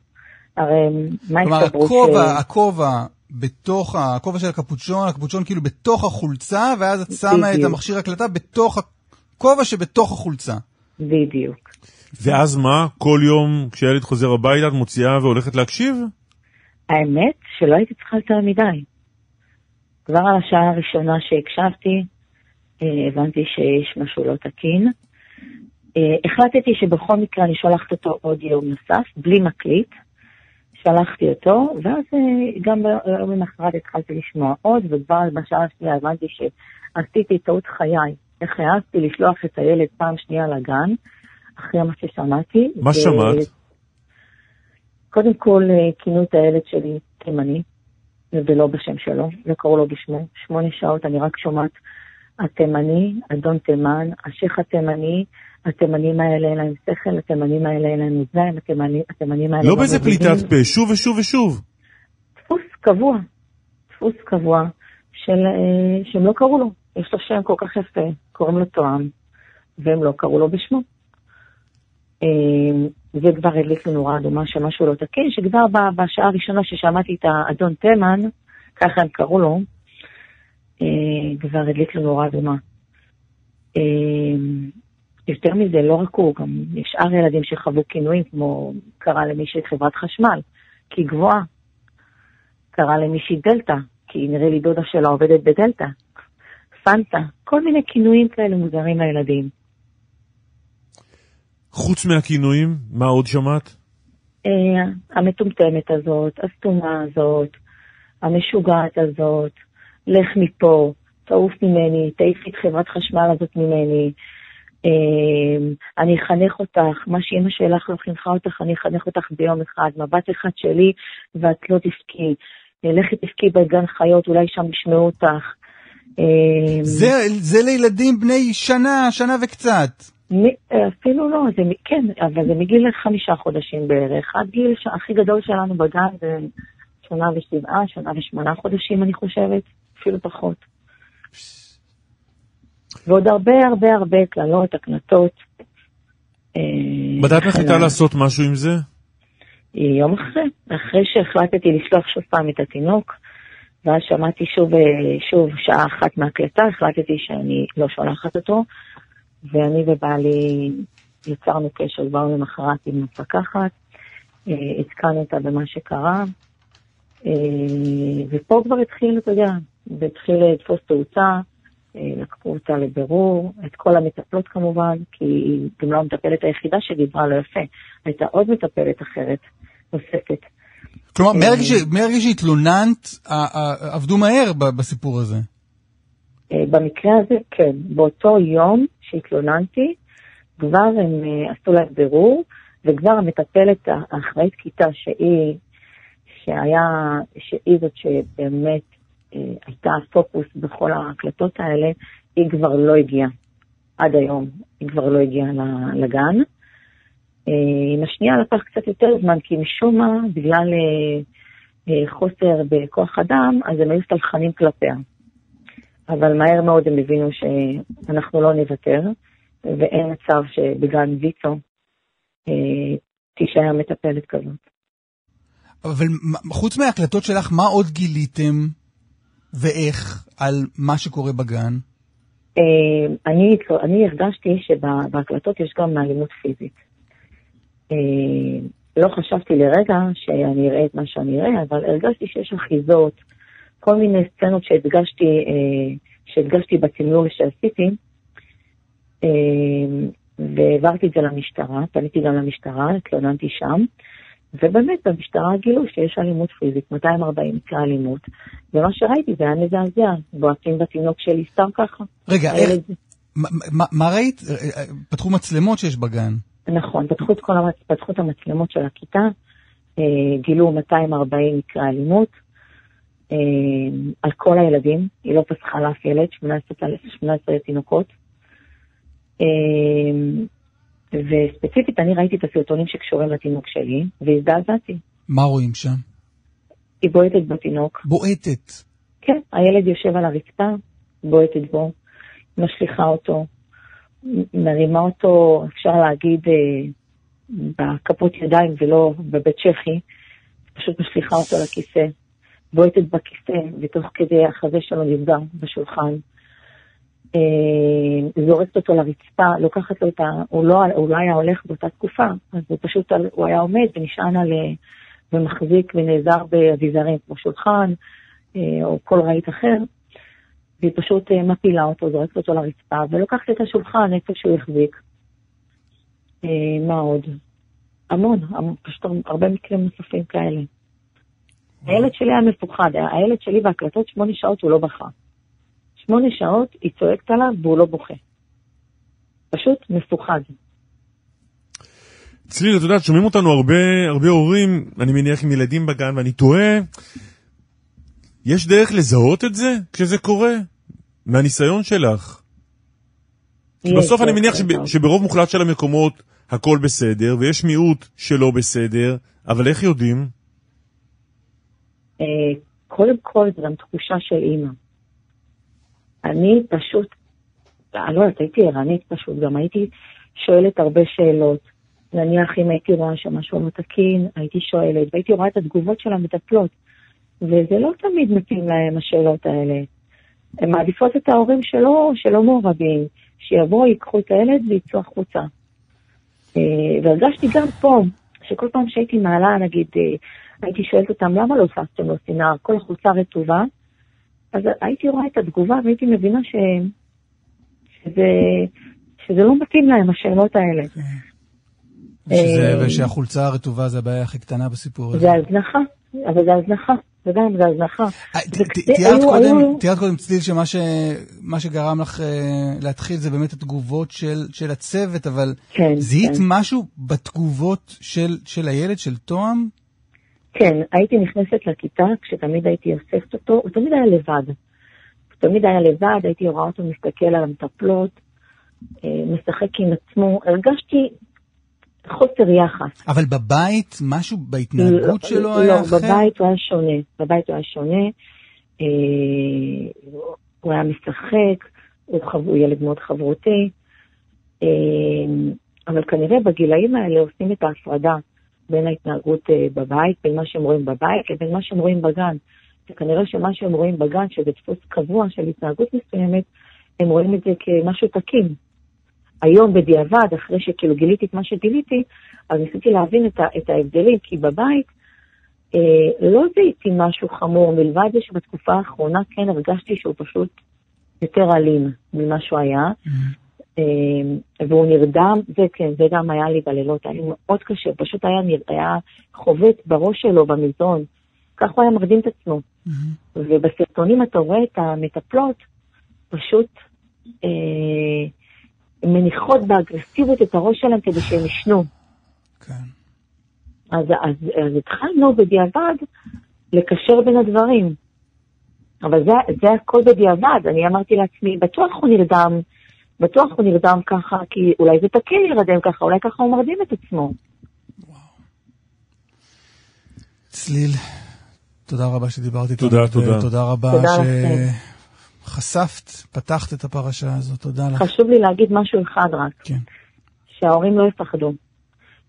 הרי מה כלומר, הסתברות הכובע, הכובע בתוך, הכובע של הקפוצ'ון, הקפוצ'ון כאילו בתוך החולצה, ואז את שמה את. המכשיר הקלטה בתוך הכובע שבתוך החולצה. בדיוק. ואז מה? כל יום כשהילד חוזר הביתה את מוציאה והולכת להקשיב? האמת שלא הייתי צריכה יותר מדי. כבר על השעה הראשונה שהקשבתי, אה, הבנתי שיש משהו לא תקין. אה, החלטתי שבכל מקרה אני שולחת אותו עוד יום נוסף, בלי מקליט. שלחתי אותו, ואז אה, גם ביום למחרת התחלתי לשמוע עוד, וכבר בשעה השנייה הבנתי שעשיתי טעות חיי. איך העזתי לשלוח את הילד פעם שנייה לגן, אחרי מה ששמעתי. מה ו- שמעת? קודם כל כינו את הילד שלי תימני, ולא בשם שלו, לא קראו לו בשמו. שמונה שעות אני רק שומעת התימני, אדון תימן, השייח התימני, התימנים האלה אין להם שכל, התימנים האלה אין להם אוזניים, התימנים, התימנים האלה לא באיזה מבינים. פליטת פה, שוב ושוב ושוב. דפוס קבוע, דפוס קבוע של, אה, שהם לא קראו לו. יש לו שם כל כך יפה, קוראים לו תואם, והם לא קראו לו בשמו. זה כבר הדליק לי נורה אדומה שמשהו לא תקין, שכבר בשעה הראשונה ששמעתי את האדון תימן, ככה הם קראו לו, אה, כבר הדליק לי נורה אדומה. יותר מזה, לא רק הוא, גם שאר ילדים שחוו כינויים, כמו קרא למישהי חברת חשמל, כי היא גבוהה. קרא למישהי דלתא, כי נראה לי דודה שלה עובדת בדלתא. פנטה, כל מיני כינויים כאלה מוזרים לילדים. חוץ מהכינויים, מה עוד שמעת? אה, המטומטמת הזאת, הסתומה הזאת, המשוגעת הזאת, לך מפה, תעוף ממני, תעיף את חברת חשמל הזאת ממני, אה, אני אחנך אותך, מה שאימא שלך לא חינכה אותך, אני אחנך אותך ביום אחד, מבט אחד שלי ואת לא תבכי. אה, לכי תבכי בגן חיות, אולי שם ישמעו אותך. זה, זה לילדים בני שנה, שנה וקצת. מ- אפילו לא, זה, כן, אבל זה מגיל חמישה חודשים בערך. עד גיל הכי גדול שלנו בגן זה שנה ושבעה, שנה ושמונה חודשים, אני חושבת, אפילו פחות. ועוד הרבה הרבה הרבה קללות, הקנטות. אה, את מחליטה חנה. לעשות משהו עם זה? יום אחרי, אחרי שהחלטתי לשלוח שוב פעם את התינוק, ואז שמעתי שוב, אה, שוב שעה אחת מהקלטה, החלטתי שאני לא שולחת אותו, ואני ובעלי יצרנו קשר כבר למחרת עם המפקחת, אה, עדכנו אותה במה שקרה, אה, ופה כבר התחיל, אתה יודע, התחיל לתפוס תאוצה, אה, לקחו אותה לבירור, את כל המטפלות כמובן, כי היא גם לא המטפלת היחידה שדיברה לא יפה, הייתה עוד מטפלת אחרת, נוספת. כלומר, מהרגע שהתלוננת, עבדו מהר בסיפור הזה. אה, במקרה הזה, כן. באותו יום שהתלוננתי, כבר הם אה, עשו להם בירור, וכבר המטפלת האחראית כיתה שהיא, שהיה, שהיא זאת שבאמת אה, הייתה הפוקוס בכל ההקלטות האלה, היא כבר לא הגיעה. עד היום היא כבר לא הגיעה לגן. עם השנייה לקח קצת יותר זמן, כי משום מה, בגלל חוסר בכוח אדם, אז הם היו סלחנים כלפיה. אבל מהר מאוד הם הבינו שאנחנו לא נוותר, ואין מצב שבגן ויצו אה, תישאר מטפלת כזאת. אבל חוץ מההקלטות שלך, מה עוד גיליתם ואיך על מה שקורה בגן? אה, אני, אני הרגשתי שבהקלטות יש גם אלימות פיזית. אה, לא חשבתי לרגע שאני אראה את מה שאני אראה, אבל הרגשתי שיש אחיזות, כל מיני סצנות שהדגשתי, אה, שהדגשתי בתמלול שעשיתי, אה, והעברתי את זה למשטרה, פניתי גם למשטרה, התלוננתי שם, ובאמת במשטרה גילו שיש אלימות פיזית, 240 מקרי אלימות, ומה שראיתי זה היה מזעזע, בועטים בתינוק שלי סתם ככה. רגע, איך, מה- מה- מה ראית? אה, פתחו מצלמות שיש בגן. נכון, פתחו את, כל המצ... פתחו את המצלמות של הכיתה, גילו 240 מקרי אלימות על כל הילדים, היא לא פסחה לאף ילד, 18, 18 תינוקות. אה, וספציפית אני ראיתי את הסרטונים שקשורים לתינוק שלי, והזדעזעתי. מה רואים שם? היא בועטת בתינוק. בועטת. כן, הילד יושב על הרצפה, בועטת בו, משליכה אותו, מרימה אותו, אפשר להגיד, אה, בכפות ידיים ולא בבית צ'כי, פשוט משליכה אותו לכיסא, בועטת בכיסא, ותוך כדי החזה שלו נפגע בשולחן. אה, זורקת אותו לרצפה, לוקחת לו את ה... הוא לא, הוא לא היה הולך באותה תקופה, אז הוא פשוט, הוא היה עומד ונשען על... אה, ומחזיק ונעזר באביזרים כמו שולחן, אה, או כל רהיט אחר, והיא פשוט מפילה אותו, זורקת אותו לרצפה, ולוקחת את השולחן איפה שהוא החזיק. מה עוד? המון, המון, פשוט הרבה מקרים נוספים כאלה. הילד שלי היה מפוחד, הילד שלי בהקלטות שמונה שעות הוא לא בכה. שמונה שעות היא צועקת עליו והוא לא בוכה. פשוט מפוחד. צליל, את יודעת, שומעים אותנו הרבה, הרבה הורים, אני מניח עם ילדים בגן, ואני תוהה, יש דרך לזהות את זה כשזה קורה? מהניסיון שלך. כי בסוף אני מניח שב. שברוב מוחלט של המקומות הכל בסדר, ויש מיעוט שלא בסדר, אבל איך יודעים? אה, קודם כל זו גם תחושה של אימא. אני פשוט, אני לא יודעת, הייתי ערנית פשוט, גם הייתי שואלת הרבה שאלות. נניח אם הייתי רואה שמשהו לא תקין, הייתי שואלת, והייתי רואה את התגובות של המטפלות. וזה לא תמיד מתאים להם השאלות האלה. הן מעדיפות את ההורים שלא, שלא מעורבים, שיבואו, ייקחו את הילד ויצאו החוצה. אה, והרגשתי גם פה, שכל פעם שהייתי מעלה, נגיד, אה, הייתי שואלת אותם, למה לא הוספתם לו סינר? כל החולצה רטובה. אז הייתי רואה את התגובה והייתי מבינה ש... שזה, שזה לא מתאים להם, השאלות האלה. שזה, אה, ושהחולצה הרטובה זה הבעיה הכי קטנה בסיפור הזה. זה הזנחה, אבל זה הזנחה, זה גם, זה הזנחה. תיארת קודם, צליל שמה שגרם לך אה, להתחיל זה באמת התגובות של, הצוות, אבל כן, זיהית כן. משהו בתגובות של, של הילד, של תואם? כן, הייתי נכנסת לכיתה כשתמיד הייתי אוספת אותו, הוא תמיד היה לבד. הוא תמיד היה לבד, הייתי רואה אותו מסתכל על המטפלות, אה, משחק עם עצמו, הרגשתי חוסר יחס. אבל בבית, משהו בהתנהגות לא, שלו לא, היה אחר? בבית הוא היה שונה, בבית הוא היה שונה, אה, הוא היה משחק, הוא, חב... הוא ילד מאוד חברותי, אה, אבל כנראה בגילאים האלה עושים את ההפרדה בין ההתנהגות אה, בבית, בין מה שהם רואים בבית לבין מה שהם רואים בגן. וכנראה שמה שהם רואים בגן, שזה דפוס קבוע של התנהגות מסוימת, הם רואים את זה כמשהו תקין. היום בדיעבד, אחרי שכאילו גיליתי את מה שגיליתי, אז ניסיתי להבין את, ה- את ההבדלים, כי בבית אה, לא זיהיתי משהו חמור, מלבד זה שבתקופה האחרונה כן הרגשתי שהוא פשוט יותר אלים ממה שהוא היה, אה, והוא נרדם, זה כן, זה גם היה לי בלילות, היה לי מאוד קשה, פשוט היה, היה חובט בראש שלו במזרון, כך הוא היה מרדים את עצמו. ובסרטונים אתה רואה את המטפלות פשוט אה, מניחות באגרסיביות את הראש שלהם כדי שהם ישנו. אז, אז, אז התחלנו בדיעבד לקשר בין הדברים. אבל זה, זה הכל בדיעבד, אני אמרתי לעצמי, בטוח הוא נרדם, בטוח הוא נרדם ככה, כי אולי זה תקין להירדם ככה, אולי ככה הוא מרדים את עצמו. צליל, תודה רבה שדיברת איתנו. תודה, תודה. תודה רבה תודה לכם. שחשפת, פתחת את הפרשה הזאת, תודה לך. חשוב לי להגיד משהו אחד רק. כן. שההורים לא יפחדו.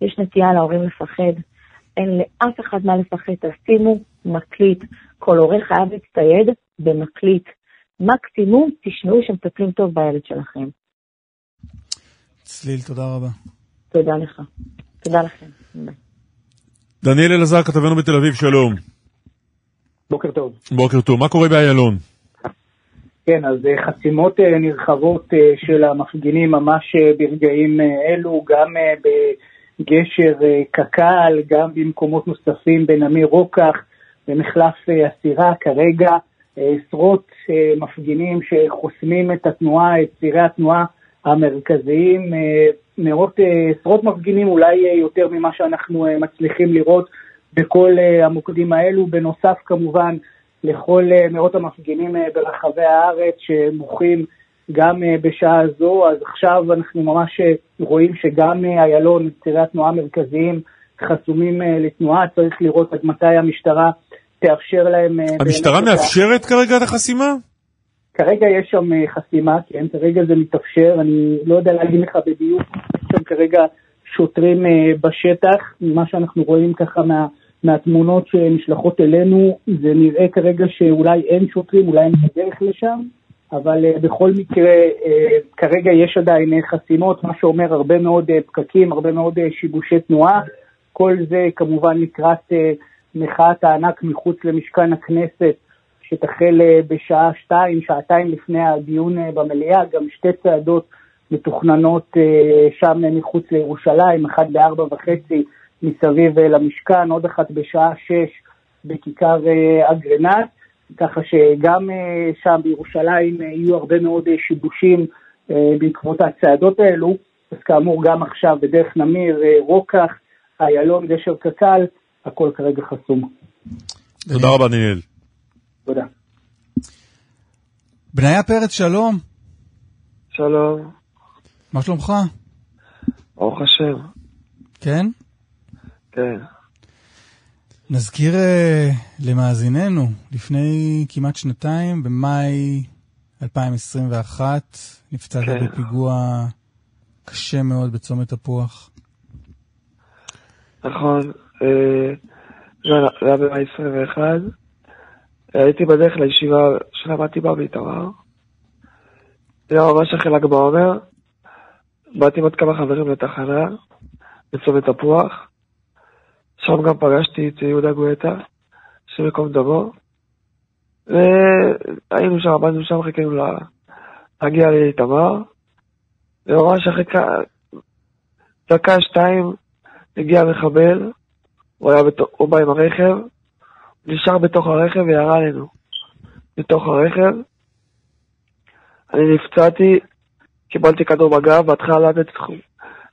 יש נטייה להורים לפחד, אין לאף אחד מה לפחד, תשימו מקליט. כל הורה חייב להצטייד במקליט. מקסימום תשמעו שמטפלים טוב בילד שלכם. צליל, תודה רבה. תודה לך. תודה לכם. ביי. דניאל אלעזר, כתבנו בתל אביב, שלום. בוקר טוב. בוקר טוב, מה קורה באיילון? כן, אז אה, חסימות אה, נרחבות אה, של המפגינים ממש ברגעים אלו, גם בגשר קק"ל, גם במקומות נוספים בנמיר רוקח, במחלף הסירה, כרגע עשרות מפגינים שחוסמים את התנועה, את צירי התנועה המרכזיים, מאות, עשרות מפגינים, אולי יותר ממה שאנחנו מצליחים לראות בכל המוקדים האלו, בנוסף כמובן לכל אה, מאות המפגינים אה, ברחבי הארץ שמוחים גם אה, בשעה זו, אז עכשיו אנחנו ממש רואים שגם איילון, צירי התנועה המרכזיים חסומים לתנועה, צריך לראות עד מתי המשטרה תאפשר להם... המשטרה מאפשרת כרגע את החסימה? כרגע יש שם חסימה, כן, כרגע זה מתאפשר, אני לא יודע להגיד לך בדיוק, יש שם כרגע שוטרים בשטח, ממה שאנחנו רואים ככה מה, מהתמונות שנשלחות אלינו, זה נראה כרגע שאולי אין שוטרים, אולי אין בדרך לשם, אבל אה, בכל מקרה, אה, כרגע יש עדיין אה, חסימות, מה שאומר הרבה מאוד פקקים, הרבה מאוד שיבושי תנועה, כל זה כמובן לקראת מחאת הענק מחוץ למשכן הכנסת, שתחל בשעה שתיים, שעתיים לפני הדיון אה, במליאה, גם שתי צעדות מתוכננות שם מחוץ לירושלים, אחת בארבע וחצי מסביב אה, למשכן, עוד אחת בשעה שש בכיכר אה, אגרנט, ככה שגם אה, שם בירושלים יהיו הרבה מאוד שיבושים בעקבות הצעדות האלו. אז כאמור, גם עכשיו בדרך נמיר, רוקח, איילון, גשר קק"ל, הכל כרגע חסום. תודה רבה, דניאל. תודה. בניה פרץ, שלום. שלום, מה שלומך? ברוך השם. כן? כן. נזכיר uh, למאזיננו, לפני כמעט שנתיים, במאי 2021, נפצעת כן. בפיגוע קשה מאוד בצומת תפוח. נכון, אה, זה היה- זה היה במאי 21. הייתי בדרך לישיבה שלמדתי בה באיתמר. זה היה ממש אחרי ל"ג בעומר. באתי עם עוד כמה חברים לתחנה, בצומת תפוח. שם גם פגשתי את יהודה גואטה, השם ייקום דמו. והיינו שם, עמדנו שם, חיכינו לה- להגיע לאיתמר. וממש אחרי דקה, שתיים, הגיע מחבל, הוא, היה בתוך, הוא בא עם הרכב, הוא נשאר בתוך הרכב וירה עלינו. בתוך הרכב. אני נפצעתי, קיבלתי כדור בגב, בהתחלה חומ-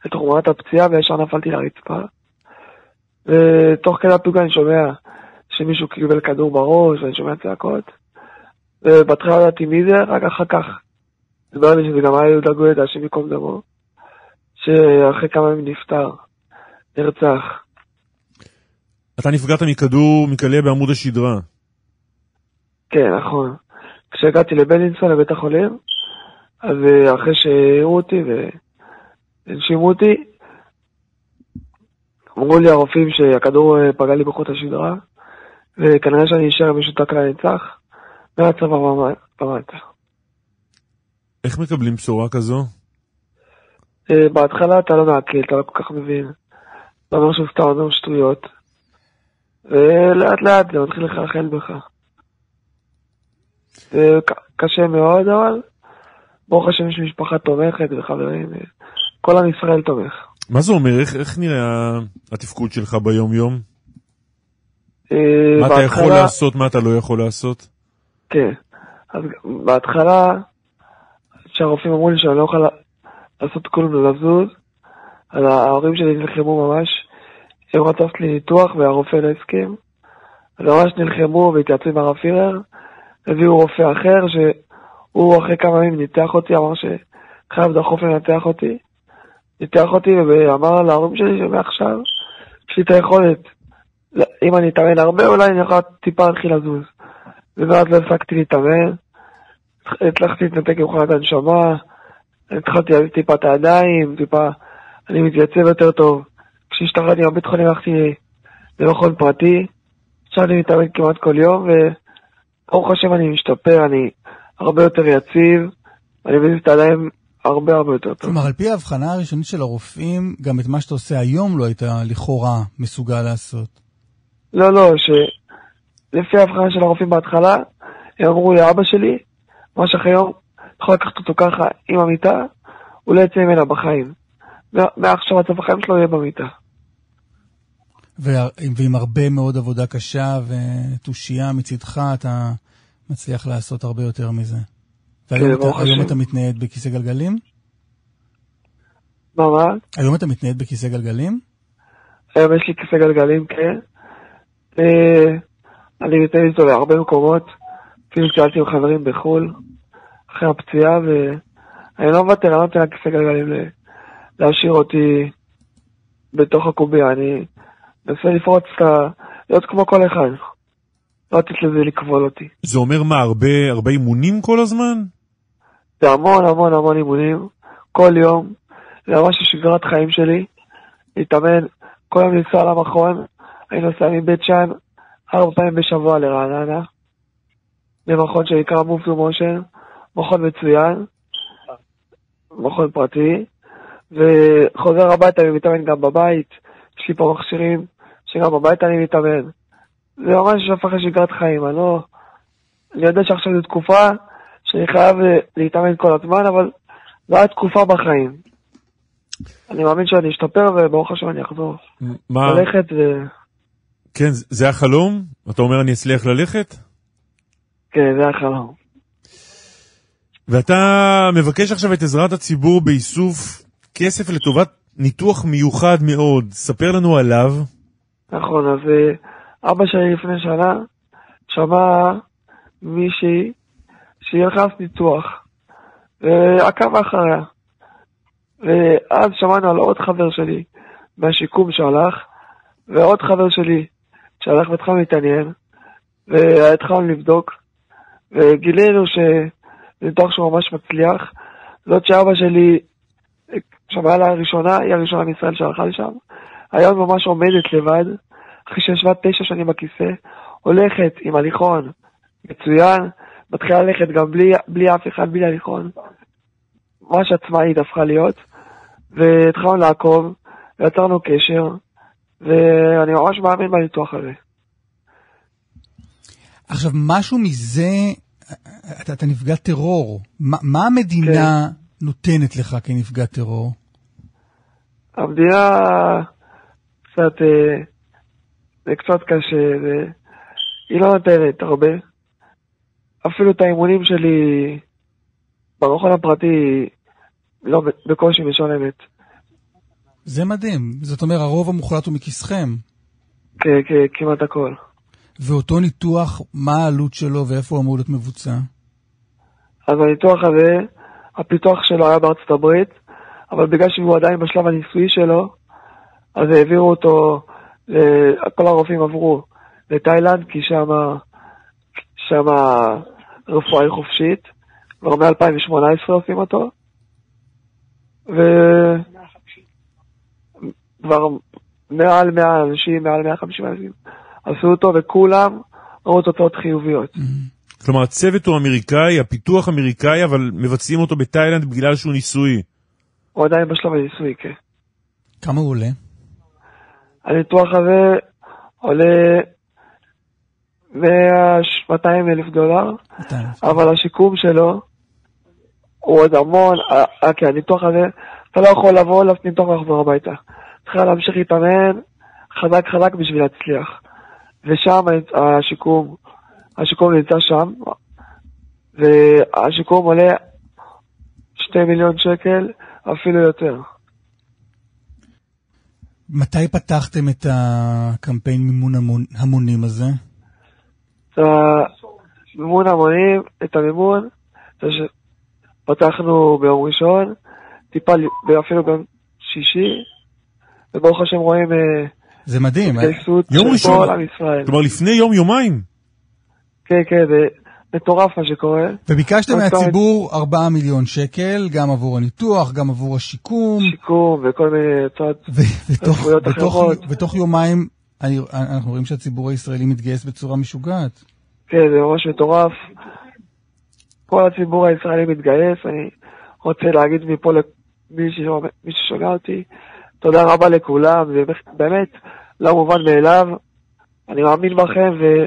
את חומרת הפציעה וישר נפלתי לרצפה. ותוך כדי הפיגוע אני שומע שמישהו קיבל כדור בראש ואני שומע צעקות. ובהתחלה לא ידעתי מי זה, רק אחר כך הסבר לי שזה גם היה יהודה גואטה, השם ייקום דמו, שאחרי כמה ימים נפטר, נרצח. אתה נפגעת מכדור מקלע בעמוד השדרה. כן, נכון. כשהגעתי לבלינסון, לבית החולים, אז אה, אחרי שהעירו אותי והנשימו אותי, אמרו לי הרופאים שהכדור אה, פגע לי בחוט השדרה, וכנראה שאני אשאר משותק לנצח, מהצבא ומטה. איך מקבלים בשורה כזו? אה, בהתחלה אתה לא מעכל, אתה לא כל כך מבין. אתה אומר שהוא סתם אומר שטויות. ולאט לאט זה מתחיל לחלחל בך. זה קשה מאוד, אבל ברוך השם יש משפחה תומכת וחברים, כל עם ישראל תומך. מה זה אומר? איך, איך נראה התפקוד שלך ביום-יום? אה, מה אתה יכול לעשות, מה אתה לא יכול לעשות? כן. אז בהתחלה, כשהרופאים אמרו לי שאני לא יכול לעשות כלום ולזוז, אז ההורים שלי נלחמו ממש, הם רצו לי ניתוח והרופא לא הסכים. אז ממש נלחמו והתייעצו עם הרב פירר, הביאו רופא אחר שהוא אחרי כמה ימים ניתח אותי, אמר שחייב דחוף לנתח אותי. ניתח אותי ואמר להורים שלי שמעכשיו יש לי את היכולת, אם אני אתאמן הרבה אולי אני יכול טיפה להתחיל לזוז. ומאז לא הפסקתי להתאמן, הצלחתי להתנתק עם חולת הנשמה, התחלתי להביא טיפה את הידיים, טיפה, אני מתייצב יותר טוב. כשהשתחררתי מהבית חולים הלכתי למכון פרטי, עכשיו אני מתאמן כמעט כל יום, וברוך השם אני משתפר, אני הרבה יותר יציב, אני מזיז את הידיים הרבה הרבה יותר טוב. כלומר, על פי ההבחנה הראשונית של הרופאים, גם את מה שאתה עושה היום לא היית לכאורה מסוגל לעשות. לא, לא, שלפי ההבחנה של הרופאים בהתחלה, הם אמרו לאבא שלי, מה שאחרי יום, אתה יכול לקחת אותו ככה עם המיטה, הוא לא יצא ממנה בחיים. מע- מעכשיו סוף החיים שלו יהיה במיטה. ועם הרבה מאוד עבודה קשה ותושייה מצידך, אתה מצליח לעשות הרבה יותר מזה. והיום אתה, היום. אתה מתנייד בכיסא גלגלים? מה, מה? היום אתה מתנייד בכיסא גלגלים? היום יש לי כיסא גלגלים, כן. אה, אני מתנהל איתו להרבה מקומות. אפילו שאלתי עם חברים בחו"ל, אחרי הפציעה, ואני לא מוותר, אני לא נותן לכיסא גלגלים להשאיר אותי בתוך הקובייה. אני מנסה לפרוץ את ה... להיות כמו כל אחד. לא לתת לזה לכבול אותי. זה אומר מה, הרבה, הרבה אימונים כל הזמן? זה המון המון המון אימונים, כל יום, זה ממש השגרת חיים שלי, להתאמן, כל יום לנסוע למכון, אני נוסע מבית שאן ארבע פעמים בשבוע לרעננה, למכון שנקרא to Motion, מכון מצוין, מכון פרטי, וחוזר הביתה ומתאמן גם בבית, יש לי פה מכשירים שגם בבית אני מתאמן. זה ממש הפך לשגרת חיים, אני לא... אני יודע שעכשיו זו תקופה שאני חייב אה, להתאמן כל הזמן, אבל זו הייתה תקופה בחיים. אני מאמין שאני אשתפר וברוך השם אני אחזור. מה, ללכת ו... כן, זה- החלום? אתה אומר אני אצליח ללכת? כן, זה החלום. ואתה מבקש עכשיו את עזרת הציבור באיסוף כסף לטובת ניתוח מיוחד מאוד. ספר לנו עליו. נכון, אז אה, אבא שלי לפני שנה שמע מישהי שהיא הלכה לעשות ניתוח, ועקב אחריה. ואז שמענו על עוד חבר שלי מהשיקום שהלך, ועוד חבר שלי שהלך והתחלנו להתעניין, והתחלנו לבדוק, וגילינו שזה ניתוח שהוא ממש מצליח. זאת שאבא שלי שמעה לה הראשונה, היא הראשונה מישראל שהלכה לשם. היום ממש עומדת לבד, אחרי שישבה תשע שנים בכיסא, הולכת עם הליכון מצוין, מתחילה ללכת גם בלי, בלי אף אחד, בלי הליכון. ממש עצמאית הפכה להיות, והתחלנו לעקוב, ויצרנו קשר, ואני ממש מאמין בניתוח הזה. עכשיו, משהו מזה, אתה, אתה נפגע טרור. מה, מה המדינה כן. נותנת לך כנפגע טרור? המדינה קצת, אה, זה קצת קשה, והיא לא נותנת הרבה. אפילו את האימונים שלי במכון הפרטי לא בקושי משלמת. זה מדהים. זאת אומרת, הרוב המוחלט הוא מכיסכם. כ- כ- כמעט הכל. ואותו ניתוח, מה העלות שלו ואיפה הוא אמור להיות מבוצע? אז הניתוח הזה, הפיתוח שלו היה בארצות הברית, אבל בגלל שהוא עדיין בשלב הניסויי שלו, אז העבירו אותו, כל הרופאים עברו לתאילנד, כי שם שם הרפואה היא חופשית, כבר מ-2018 עושים אותו, וכבר מעל 100 אנשים, מעל 150 אנשים עשו אותו, וכולם ראו תוצאות חיוביות. כלומר, הצוות הוא אמריקאי, הפיתוח אמריקאי, אבל מבצעים אותו בתאילנד בגלל שהוא ניסויי. הוא עדיין בשלב הניסוי, כן. כמה הוא עולה? הניתוח הזה עולה 200 אלף דולר, אבל השיקום שלו הוא עוד המון, אה, אה, כן, הניתוח הזה, אתה לא יכול לבוא, לעשות ניתוח ולחזור הביתה. צריך להמשיך להתאמן חזק חזק בשביל להצליח. ושם השיקום, השיקום נמצא שם, והשיקום עולה 2 מיליון שקל, אפילו יותר. מתי פתחתם את הקמפיין מימון המונים הזה? את המימון המונים, את המימון, זה שפתחנו ביום ראשון, טיפה אפילו ביום שישי, וברוך השם רואים אה, זה מדהים. התגייסות יום ראשון. כלומר לפני יום-יומיים. כן, כן, זה מטורף מה שקורה. וביקשתם מהציבור 4 מיליון שקל, גם עבור הניתוח, גם עבור השיקום. שיקום וכל מיני הוצאות ותוך, רפואיות בתוך, אחרות. בתוך יומיים אני, אנחנו רואים שהציבור הישראלי מתגייס בצורה משוגעת. כן, זה ממש מטורף. כל הציבור הישראלי מתגייס, אני רוצה להגיד מפה למי ששומע- אותי, תודה רבה לכולם, זה באמת לא מובן מאליו, אני מאמין בכם ו...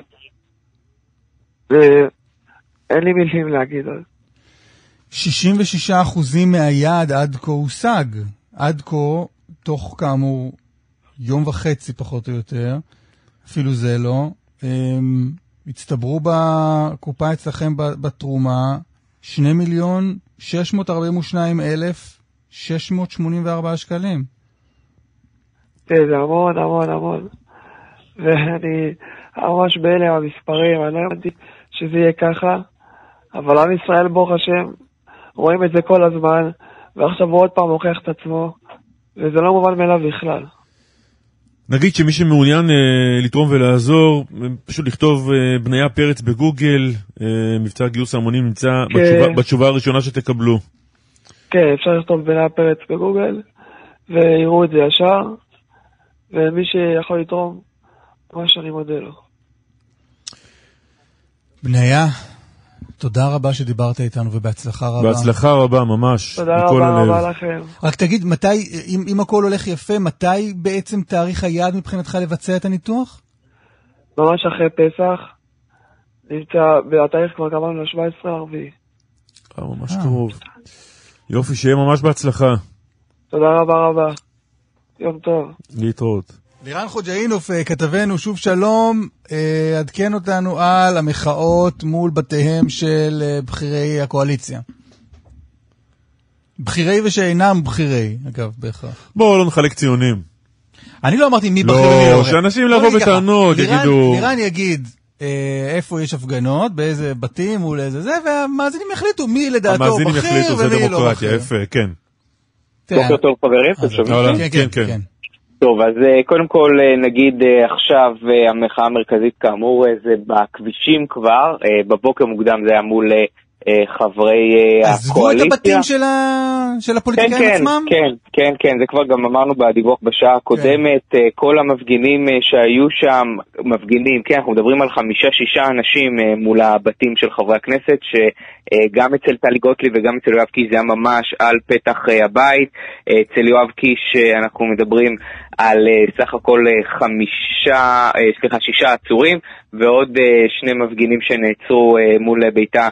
ואין לי מילים להגיד על זה. 66% מהיעד עד כה הושג. עד כה, תוך כאמור יום וחצי פחות או יותר, אפילו זה לא, הם, הצטברו בקופה אצלכם בתרומה 2 מיליון 642 אלף 684 שקלים. כן, זה המון המון המון. ואני ממש בהלם המספרים, אני לא הבנתי שזה יהיה ככה, אבל עם ישראל, ברוך השם, רואים את זה כל הזמן, ועכשיו הוא עוד פעם הוכיח את עצמו, וזה לא מובן מאליו בכלל. נגיד שמי שמעוניין אה, לתרום ולעזור, אה, פשוט לכתוב אה, בניה פרץ בגוגל, אה, מבצע גיוס ההמונים נמצא כן. בתשובה, בתשובה הראשונה שתקבלו. כן, אפשר לכתוב בנה פרץ בגוגל, ויראו את זה ישר, ומי שיכול לתרום, ממש אני מודה לו. בניה, תודה רבה שדיברת איתנו ובהצלחה רבה. בהצלחה רבה ממש, תודה רבה הלב. רבה לכם. רק תגיד, מתי, אם, אם הכל הולך יפה, מתי בעצם תאריך היעד מבחינתך לבצע את הניתוח? ממש אחרי פסח, נמצא, והתאריך כבר קבענו ל-17 לערביי. אה, ממש קרוב. יופי, שיהיה ממש בהצלחה. תודה רבה רבה. יום טוב. להתראות. לירן חוג'אינוף, אה, כתבנו, שוב שלום, אה, עדכן אותנו על המחאות מול בתיהם של אה, בכירי הקואליציה. בכירי ושאינם בכירי, אגב, בהכרח. בואו לא נחלק ציונים. אני לא אמרתי מי לא, בכיר ומי לא. שאנשים בוא לבוא נגיד ככה, בטענות, יגידו- לירן יגיד איפה יש הפגנות, באיזה בתים, מול איזה זה, והמאזינים יחליטו מי לדעתו המאזינים בכיר יחליטו, זה ומי לא דמוקרטיה, בכיר. יפה, כן. בוקר טוב חברים, אתם שומעים? אהלן, אותי? כן, כן. טוב, אז אה, קודם כל אה, נגיד אה, עכשיו אה, המחאה המרכזית כאמור זה בכבישים כבר, בבוקר מוקדם זה היה מול חברי אה, עזבו את הקואליציה. הבתים של ה- של כן, הפוליטיקאים כן, עצמם? כן, כן, כן, זה כבר גם אמרנו בדיווח בשעה הקודמת, כן. כל המפגינים שהיו שם, מפגינים, כן, אנחנו מדברים על חמישה-שישה אנשים מול הבתים של חברי הכנסת, שגם אצל טלי גוטליב וגם אצל יואב קיש זה היה ממש על פתח הבית, אצל יואב קיש אנחנו מדברים על אה, סך הכל אה, חמישה, אה, סליחה, שישה עצורים, ועוד שני מפגינים שנעצרו מול ביתה,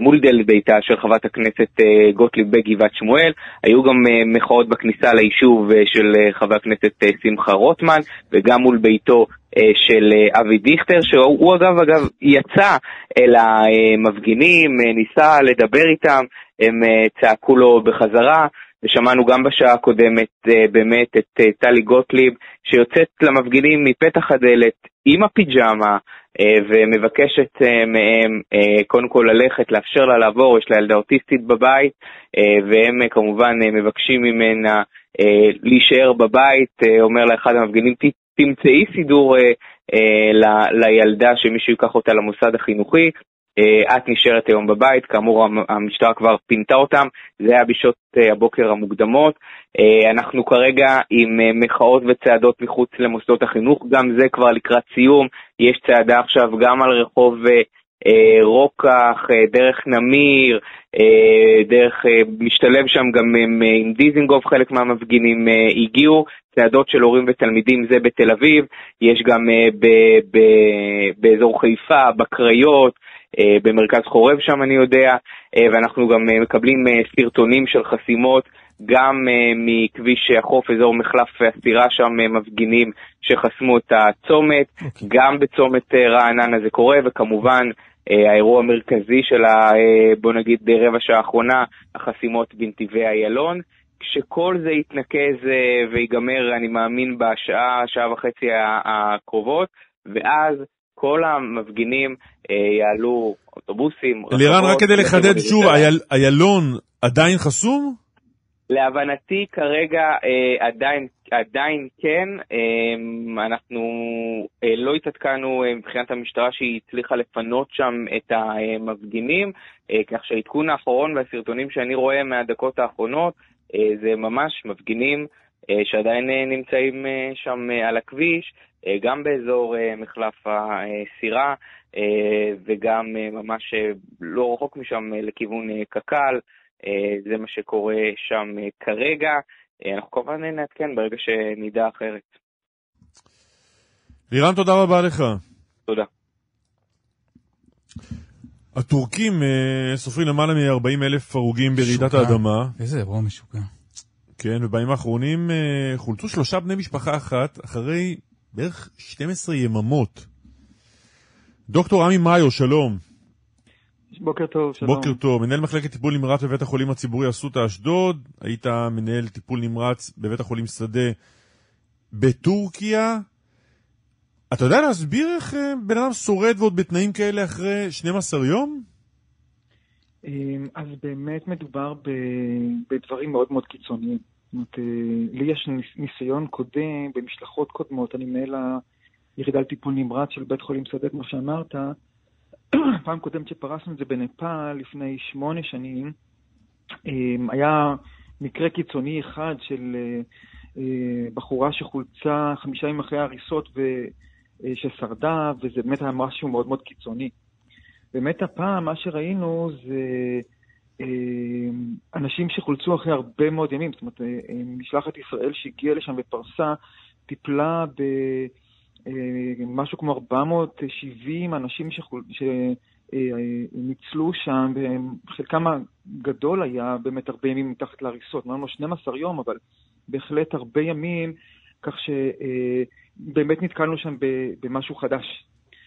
מול דלת ביתה של חברת הכנסת גוטליב בגבעת שמואל. היו גם מחאות בכניסה ליישוב של חבר הכנסת שמחה רוטמן, וגם מול ביתו של אבי דיכטר, שהוא הוא, אגב, אגב, יצא אל המפגינים, ניסה לדבר איתם, הם צעקו לו בחזרה. ושמענו גם בשעה הקודמת אה, באמת את אה, טלי גוטליב שיוצאת למפגינים מפתח הדלת עם הפיג'מה אה, ומבקשת מהם קודם כל ללכת, לאפשר לה לעבור, יש לה ילדה אוטיסטית בבית והם כמובן מבקשים ממנה להישאר בבית, אומר לה אחד המפגינים "ת- תמצאי סידור לילדה שמישהו ייקח אותה למוסד החינוכי את נשארת היום בבית, כאמור המ- המשטרה כבר פינתה אותם, זה היה בשעות אה, הבוקר המוקדמות. אה, אנחנו כרגע עם אה, מחאות וצעדות מחוץ למוסדות החינוך, גם זה כבר לקראת סיום, יש צעדה עכשיו גם על רחוב אה, אה, רוקח, אה, דרך נמיר, אה, דרך, אה, משתלב שם גם עם, אה, עם דיזינגוף, חלק מהמפגינים אה, הגיעו, צעדות של הורים ותלמידים זה בתל אביב, יש גם אה, ב, ב, באזור חיפה, בקריות, אה, במרכז חורב שם אני יודע, אה, ואנחנו גם אה, מקבלים אה, סרטונים של חסימות גם אה, מכביש החוף, אזור מחלף הסירה שם אה, מפגינים שחסמו את הצומת, גם בצומת אה, רעננה זה קורה, וכמובן אה, האירוע המרכזי של ה... אה, בוא נגיד אה, רבע שעה האחרונה, החסימות בנתיבי איילון. כשכל זה יתנקז אה, ויגמר, אני מאמין, בשעה, שעה וחצי הקרובות, ואז כל המפגינים אה, יעלו אוטובוסים, לירן, רק כדי לחדד שוב, איילון עדיין חסום? להבנתי כרגע אה, עדיין, עדיין כן, אה, אנחנו אה, לא התעדכנו אה, מבחינת המשטרה שהיא הצליחה לפנות שם את המפגינים, אה, כך שהעדכון האחרון והסרטונים שאני רואה מהדקות האחרונות אה, זה ממש מפגינים שעדיין אה, נמצאים אה, שם אה, על הכביש, אה, גם באזור אה, מחלף הסירה אה, וגם אה, ממש אה, לא רחוק משם אה, לכיוון אה, קק"ל. אה, זה מה שקורה שם אה, כרגע. אה, אנחנו כמובן נעדכן ברגע שנדע אחרת. לירן, תודה רבה לך. תודה. הטורקים אה, סופרים למעלה מ-40 אלף הרוגים ברעידת. האדמה. איזה אירוע משוגע. כן, ובימים האחרונים אה, חולצו שלושה בני משפחה אחת אחרי בערך 12 יממות. דוקטור עמי מאיו, שלום. בוקר טוב, שלום. בוקר טוב. מנהל מחלקת טיפול נמרץ בבית החולים הציבורי אסותא אשדוד. היית מנהל טיפול נמרץ בבית החולים שדה בטורקיה. אתה יודע להסביר איך אה, בן אדם שורד ועוד בתנאים כאלה אחרי 12 יום? אמ, אז באמת מדובר בדברים מאוד מאוד קיצוניים. זאת אומרת, אה, לי יש ניס- ניסיון קודם במשלחות קודמות, אני מנהל היחידה לטיפול נמרץ של בית חולים שדה, כמו שאמרת. [clears throat] פעם קודמת שפרסנו את זה בנפאל, לפני שמונה שנים, אמ, היה מקרה קיצוני אחד של אה, אה, בחורה שחולצה חמישה ימים אחרי ההריסות אה, ששרדה, וזה באמת היה משהו מאוד מאוד קיצוני. באמת הפעם מה שראינו זה אה, אנשים שחולצו אחרי הרבה מאוד ימים, זאת אומרת, אה, אה, משלחת ישראל שהגיעה לשם ופרסה, טיפלה במשהו כמו 470 אנשים שחול... שניצלו שם, וחלקם הגדול היה באמת הרבה ימים מתחת להריסות, אמרנו 12 יום, אבל בהחלט הרבה ימים כך שבאמת נתקלנו שם במשהו חדש.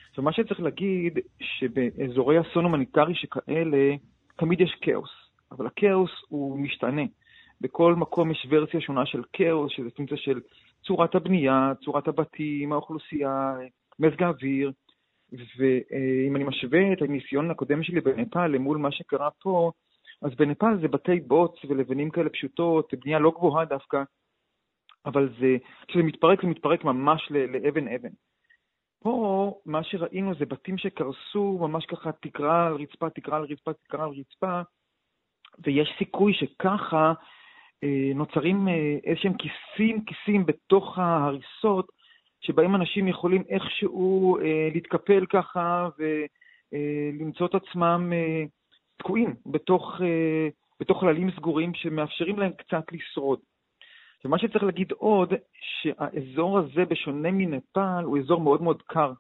עכשיו, מה שצריך להגיד, שבאזורי אסון הומניטרי שכאלה, תמיד יש כאוס, אבל הכאוס הוא משתנה. בכל מקום יש ורסיה שונה של כאוס, שזה פונקציה של צורת הבנייה, צורת הבתים, האוכלוסייה, מזג האוויר. ואם אני משווה את הניסיון הקודם שלי בנפאל למול מה שקרה פה, אז בנפאל זה בתי בוץ ולבנים כאלה פשוטות, בנייה לא גבוהה דווקא, אבל זה, כשזה מתפרק, זה מתפרק ממש ל- לאבן אבן. פה, מה שראינו זה בתים שקרסו ממש ככה תקרה על רצפה, תקרה על רצפה, תקרה על רצפה, ויש סיכוי שככה אה, נוצרים אה, איזשהם כיסים, כיסים בתוך ההריסות, שבהם אנשים יכולים איכשהו אה, להתקפל ככה ולמצוא את עצמם אה, תקועים בתוך, אה, בתוך חללים סגורים שמאפשרים להם קצת לשרוד. ומה שצריך להגיד עוד, שהאזור הזה, בשונה מנפאל, הוא אזור מאוד מאוד קר.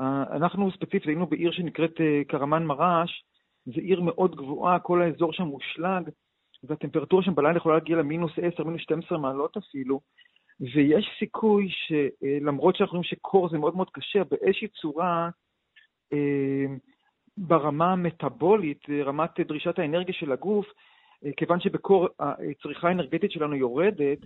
אה, אנחנו ספציפית היינו בעיר שנקראת אה, קרמן מרש, זו עיר מאוד גבוהה, כל האזור שם מושלג, והטמפרטורה שם בלילה יכולה להגיע למינוס 10, מינוס 12 מעלות אפילו, ויש סיכוי שלמרות שאנחנו רואים שקור זה מאוד מאוד קשה, באיזושהי צורה, אה, ברמה המטאבולית, רמת דרישת האנרגיה של הגוף, אה, כיוון שבקור הצריכה האנרגטית שלנו יורדת,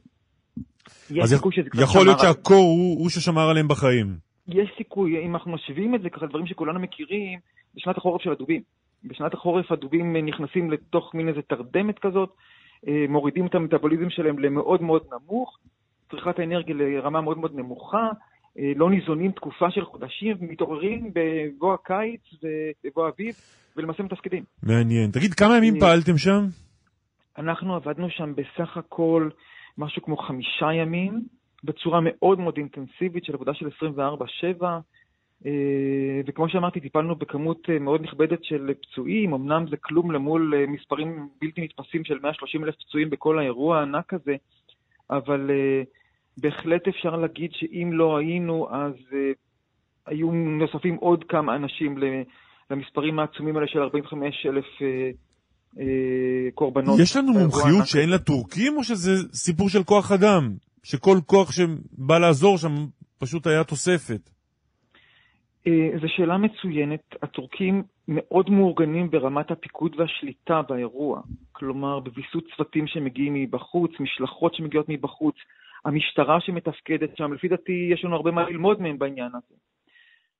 יש סיכוי שזה קצת יכול להיות שהקור הוא הוא ששמר עליהם בחיים. יש סיכוי, אם אנחנו משווים את זה ככה לדברים שכולנו מכירים, בשנת החורף של הדובים. בשנת החורף הדובים אה, נכנסים לתוך מין איזה תרדמת כזאת, אה, מורידים את המטאבוליזם שלהם למאוד מאוד נמוך, צריכת האנרגיה לרמה מאוד מאוד נמוכה, אה, לא ניזונים תקופה של חודשים, מתעוררים בבוא הקיץ ובבוא האביב, ולמעשה מתפקדים. מעניין. תגיד, כמה ימים אה, פעלתם שם? אנחנו עבדנו שם בסך הכל משהו כמו חמישה ימים, בצורה מאוד מאוד אינטנסיבית של עבודה של 24-7, אה, וכמו שאמרתי, טיפלנו בכמות אה, מאוד נכבדת של פצועים, אמנם זה כלום למול אה, מספרים בלתי נתפסים של 130 אלף פצועים בכל האירוע הענק הזה, אבל בהחלט אפשר להגיד שאם לא היינו, אז היו נוספים עוד כמה אנשים למספרים העצומים האלה של 45 אלף קורבנות. יש לנו מומחיות שאין לטורקים, או שזה סיפור של כוח אדם? שכל כוח שבא לעזור שם פשוט היה תוספת. אה, זו שאלה מצוינת. הטורקים מאוד מאורגנים ברמת הפיקוד והשליטה באירוע. כלומר, בוויסות צוותים שמגיעים מבחוץ, משלחות שמגיעות מבחוץ, המשטרה שמתפקדת שם. לפי דעתי, יש לנו הרבה מה ללמוד מהם בעניין הזה.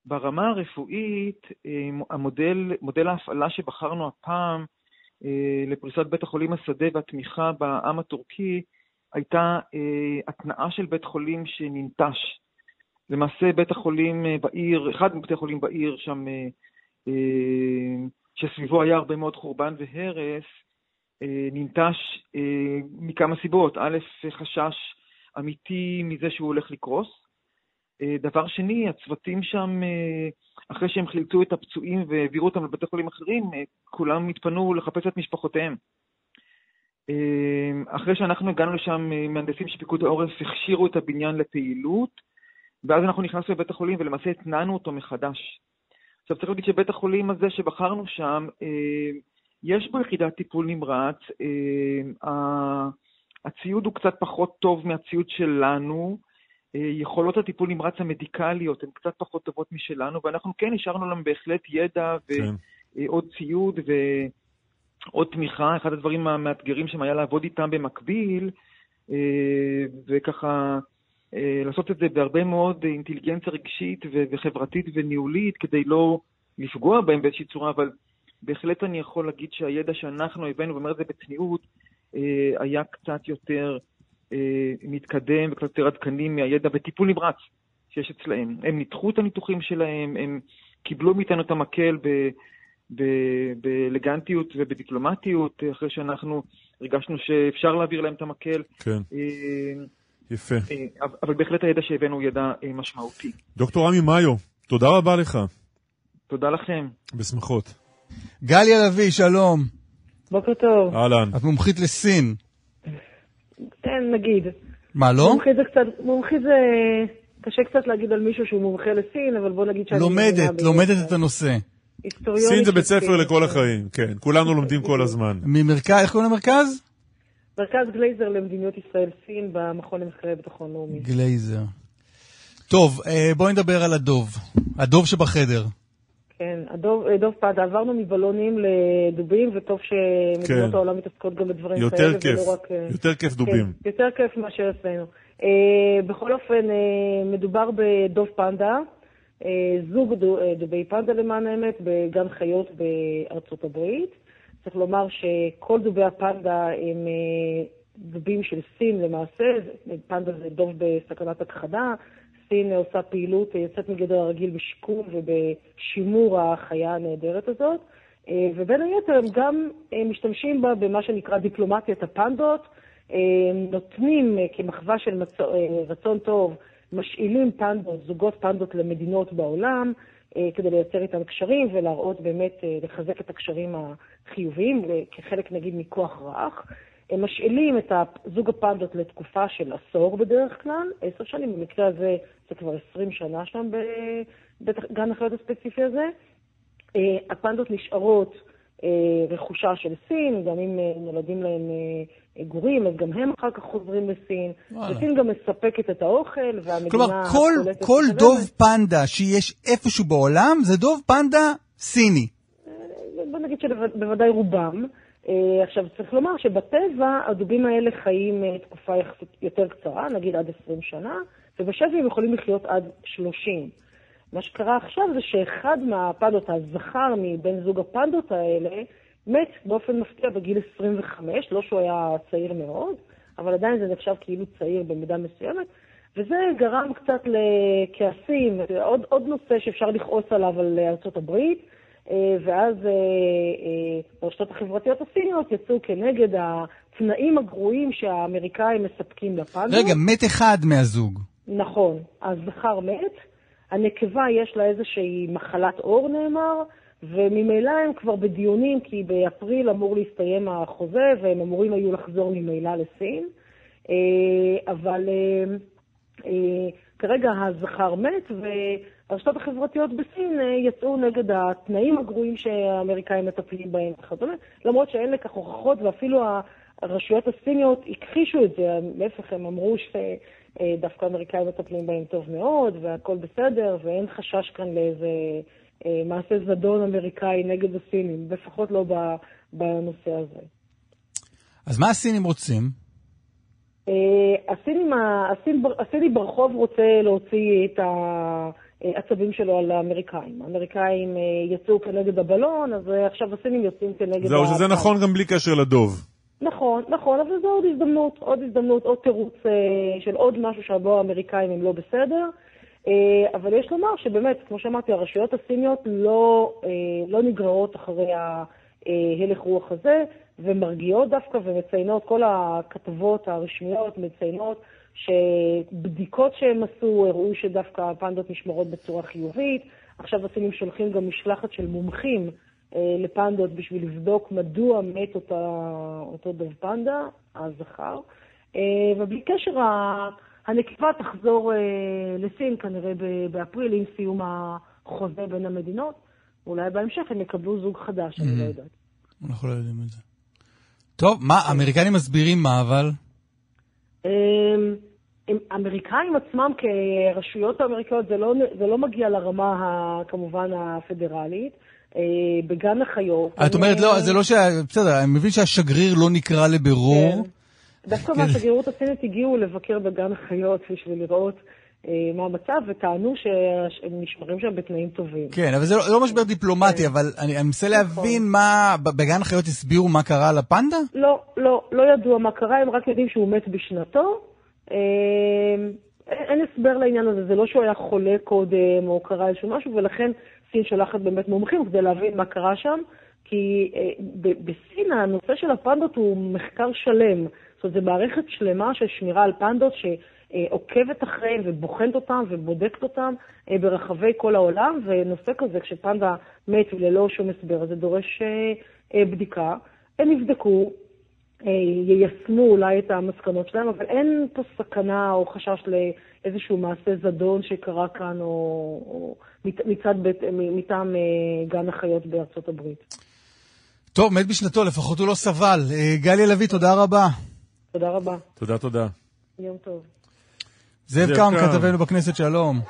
ברמה הרפואית, אה, המודל, מודל ההפעלה שבחרנו הפעם אה, לפריסת בית החולים השדה והתמיכה בעם הטורקי, הייתה אה, התנעה של בית חולים שננטש. למעשה בית החולים אה, בעיר, אחד מבתי החולים בעיר שם, אה, אה, שסביבו היה הרבה מאוד חורבן והרס, אה, ננטש אה, מכמה סיבות. א', חשש אמיתי מזה שהוא הולך לקרוס. אה, דבר שני, הצוותים שם, אה, אחרי שהם חילטו את הפצועים והעבירו אותם לבתי חולים אחרים, אה, כולם התפנו לחפש את משפחותיהם. אחרי שאנחנו הגענו לשם, מהנדסים של פיקוד העורף הכשירו את הבניין לפעילות, ואז אנחנו נכנסנו לבית החולים ולמעשה התנענו אותו מחדש. עכשיו צריך להגיד שבית החולים הזה שבחרנו שם, יש בו יחידת טיפול נמרץ, הציוד הוא קצת פחות טוב מהציוד שלנו, יכולות הטיפול נמרץ המדיקליות הן קצת פחות טובות משלנו, ואנחנו כן השארנו להם בהחלט ידע כן. ועוד ציוד ועוד תמיכה. אחד הדברים המאתגרים שם היה לעבוד איתם במקביל, אה, וככה אה, לעשות את זה בהרבה מאוד אינטליגנציה רגשית וחברתית וניהולית, כדי לא לפגוע בהם באיזושהי צורה, אבל בהחלט אני יכול להגיד שהידע שאנחנו הבאנו, ואומר את זה בצניעות, אה, היה קצת יותר אה, מתקדם וקצת יותר עדכני מהידע בטיפול נמרץ שיש אצלהם. הם ניתחו את הניתוחים שלהם, הם קיבלו מאיתנו את המקל ב... ב- באלגנטיות ובדיפלומטיות, אחרי שאנחנו הרגשנו שאפשר להעביר להם את המקל. כן. אה, יפה. אה, אבל- בהחלט הידע שהבאנו הוא ידע אה, משמעותי. דוקטור עמי מאיו, תודה רבה לך. תודה לכם. בשמחות. גליה לביא, שלום. בוקר טוב. אהלן. את מומחית לסין. כן, נגיד. מה, לא? מומחית זה קצת, מומחית זה... קשה קצת להגיד על מישהו שהוא מומחה לסין, אבל בוא נגיד שאני... לומדת, ב- לומדת את הנושא. סין זה בית ספר. לכל החיים, כן. כולנו לומדים כל הזמן. ממרכז, איך קוראים למרכז? מרכז גלייזר למדיניות ישראל-סין במכון למחקרי ביטחון לאומי. גלייזר. טוב, אה, בואי נדבר על הדוב. הדוב שבחדר. כן, הדוב, אה, דוב פדה, עברנו מבלונים לדובים, וטוב שמדינות כן. העולם מתעסקות גם בדברים יותר כאלה, כיף, ולא רק... אה, יותר כיף דובים. כן, יותר כיף מאשר אצלנו. אה, בכל אופן, אה, מדובר בדוב פנדה, אה, זוג דו, אה, דובי פנדה למען האמת, בגן חיות בארצות הברית. צריך לומר שכל דובי הפנדה הם אה, דובים של סין למעשה, פנדה זה דוב בסכנת הכחדה. סין עושה פעילות יוצאת מגדר הרגיל בשיקום ובשימור החיה הנהדרת הזאת, אה, ובין היתר הם גם אה, משתמשים בה במה שנקרא דיפלומטיית הפנדות, אה, נותנים כמחווה של רצון טוב, משאילים פנדות, זוגות פנדות למדינות בעולם, כדי לייצר איתם קשרים ולהראות באמת, לחזק את הקשרים החיוביים, כחלק נגיד מכוח רך. הם משאילים את זוג הפנדות לתקופה של עשור בדרך כלל, עשר שנים, במקרה הזה זה כבר עשרים שנה שם בגן החיות הספציפי הזה. אה, הפנדות נשארות אה, רכושה של סין, גם אם אה, נולדים להם גורים, אז גם הם אחר כך חוזרים לסין. וואלה. וסין גם מספקת את האוכל, והמדינה... כלומר, כל, כל. דוב פנדה שיש איפשהו בעולם, זה דוב פנדה סיני. בוא נגיד שבוודאי רובם. עכשיו, צריך לומר שבטבע הדובים האלה חיים תקופה יחסית יותר קצרה, נגיד עד 20 שנה, ובשבי הם יכולים לחיות עד 30. מה שקרה עכשיו זה שאחד מהפנדות, הזכר מבין זוג הפנדות האלה, מת באופן מפתיע בגיל 25, לא שהוא היה צעיר מאוד, אבל עדיין זה נחשב כאילו צעיר במידה מסוימת, וזה גרם קצת לכעסים, עוד, עוד נושא שאפשר לכעוס עליו על ארצות הברית, אה, ואז אה, אה, הרשתות החברתיות הסיניות יצאו כנגד התנאים הגרועים שהאמריקאים מספקים לפנדות. רגע, מת אחד מהזוג. נכון, הזכר מת, הנקבה יש לה איזושהי מחלת עור נאמר, וממילא הם כבר בדיונים, כי באפריל אמור להסתיים החוזה, והם אמורים היו לחזור ממילא לסין. אה, אבל אה, אה, כרגע הזכר מת, והרשתות החברתיות בסין יצאו נגד התנאים הגרועים שהאמריקאים מטפלים בהם וכדומה, למרות שאין לכך הוכחות, ואפילו הרשויות הסיניות הכחישו את זה, להפך, הם אמרו שדווקא האמריקאים מטפלים בהם טוב מאוד, והכל בסדר, ואין חשש כאן לאיזה אה, מעשה זדון אמריקאי נגד הסינים, לפחות לא בנושא הזה. אז מה הסינים רוצים? אה, הסינים, הסין, הסיני ברחוב רוצה להוציא את העצבים שלו על האמריקאים. האמריקאים אה, יצאו כנגד הבלון, אז אה, עכשיו הסינים יוצאים כנגד... זהו, שזה. נכון גם בלי קשר לדוב. נכון, נכון, אבל זו עוד הזדמנות, עוד הזדמנות, עוד תירוץ אה, של עוד משהו שבו האמריקאים הם לא בסדר. אה, אבל יש לומר שבאמת, כמו שאמרתי, הרשויות הסיניות לא, אה, לא נגררות אחרי ההלך רוח הזה, ומרגיעות דווקא ומציינות, כל הכתבות הרשמיות מציינות שבדיקות שהם עשו הראו שדווקא הפנדות נשמרות בצורה חיובית. עכשיו הסינים שולחים גם משלחת של מומחים אה, לפנדות בשביל לבדוק מדוע מת אותה, אותו דוב פנדה, הזכר. אה, ובלי קשר, הנקבה תחזור אה, לסין כנראה באפריל עם סיום החוזה בין המדינות. אולי בהמשך הם יקבלו זוג חדש, אני לא יודעת. אנחנו לא יודעים את זה. טוב, מה, האמריקנים מסבירים מה אבל? אמ, האמריקאים עצמם כרשויות האמריקאיות, זה לא, זה לא מגיע לרמה ה, כמובן הפדרלית. אה, בגן החיות. את אומרת, לא, זה לא ש... בסדר, אני מבין שהשגריר לא נקרא לבירור. כן. דווקא מהשגרירות הסינית הגיעו לבקר בגן החיות בשביל לראות אה, מה המצב, וטענו שהם נשמרים שם בתנאים טובים. כן, אבל זה לא, לא משבר דיפלומטי, אבל אני מנסה להבין מה... ב- בגן החיות הסבירו מה קרה לפנדה? לא, לא, לא ידוע מה קרה, הם רק יודעים שהוא מת בשנתו. אה, אין הסבר לעניין הזה, זה לא שהוא היה חולה קודם או קרה איזשהו משהו, ולכן סין שולחת באמת מומחים כדי להבין מה קרה שם, כי אה, בסין הנושא של הפנדות הוא מחקר שלם. זאת אומרת, זו מערכת שלמה של שמירה על פנדות שעוקבת אחריהם ובוחנת אותם ובודקת אותם אה, ברחבי כל העולם, ונושא כזה, כשפנדה מת ללא שום הסבר, זה דורש אה, בדיקה. הם יבדקו, אה, יישמו אולי את המסקנות שלהם, אבל אין פה סכנה או חשש לאיזשהו מעשה זדון שקרה כאן, או, או מצ- מצד בית, מטעם אה, גן החיות בארצות הברית. טוב, מת בשנתו, לפחות הוא לא סבל. אה, גליה לביא, תודה רבה. תודה רבה. תודה, תודה. יום טוב. זאב קם. כתבנו בכנסת, שלום.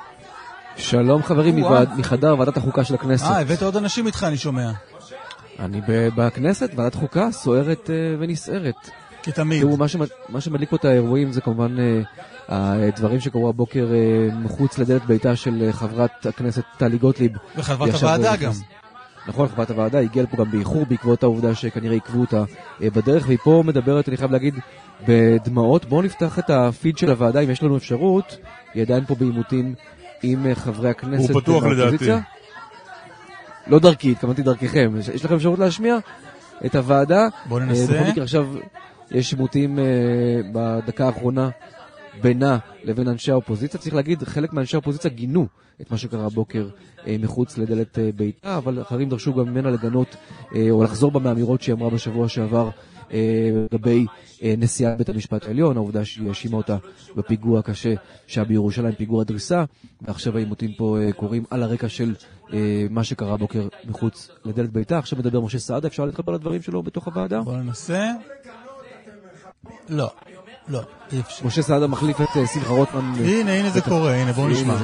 שלום חברים מחדר ועדת החוקה של הכנסת. אה, הבאת עוד אנשים איתך, אני שומע. אני בכנסת, ועדת חוקה, סוערת אה, ונסערת. כתמיד. תראו, מה שמד- מה שמדליק פה את האירועים זה כמובן אה, הדברים שקרו הבוקר אה, מחוץ לדלת ביתה של אה, חברת הכנסת טלי גוטליב. וחברת הוועדה אה, גם. נכון, חברת הוועדה הגיעה לפה גם באיחור בעקבות העובדה שכנראה עיכבו אותה אה, בדרך, והיא פה מדברת, אני חייב להגיד, בדמעות. בואו נפתח את הפיד של הוועדה, אם יש לנו אפשרות. היא עדיין פה בעימותים עם אה, חברי הכנסת הוא פתוח. לדעתי. לא דרכי, התכוונתי דרככם. יש, לכם אפשרות להשמיע את הוועדה? בואו אה, ננסה. בכל מקרה עכשיו יש עימותים אה, בדקה האחרונה בינה לבין אנשי האופוזיציה. צריך להגיד, חלק מאנשי האופוזיציה גינו את מה שקרה הבוקר אה, מחוץ לדלת ביתה, אבל אחרים דרשו גם ממנה לגנות או לחזור בה מהאמירות שהיא אמרה בשבוע שעבר לגבי נשיאת בית המשפט העליון, העובדה שהיא האשימה אותה בפיגוע הקשה שהיה בירושלים, פיגוע דריסה, ועכשיו העימותים פה קורים על הרקע של מה שקרה הבוקר מחוץ לדלת ביתה. עכשיו מדבר משה סעדה, אפשר להתחבר לדברים שלו בתוך הוועדה? בואו ננסה. לא, לא, אי אפשר. משה סעדה מחליף את אה, שמחה רוטמן. הנה, הנה זה קורה, הנה, בואו נשמע.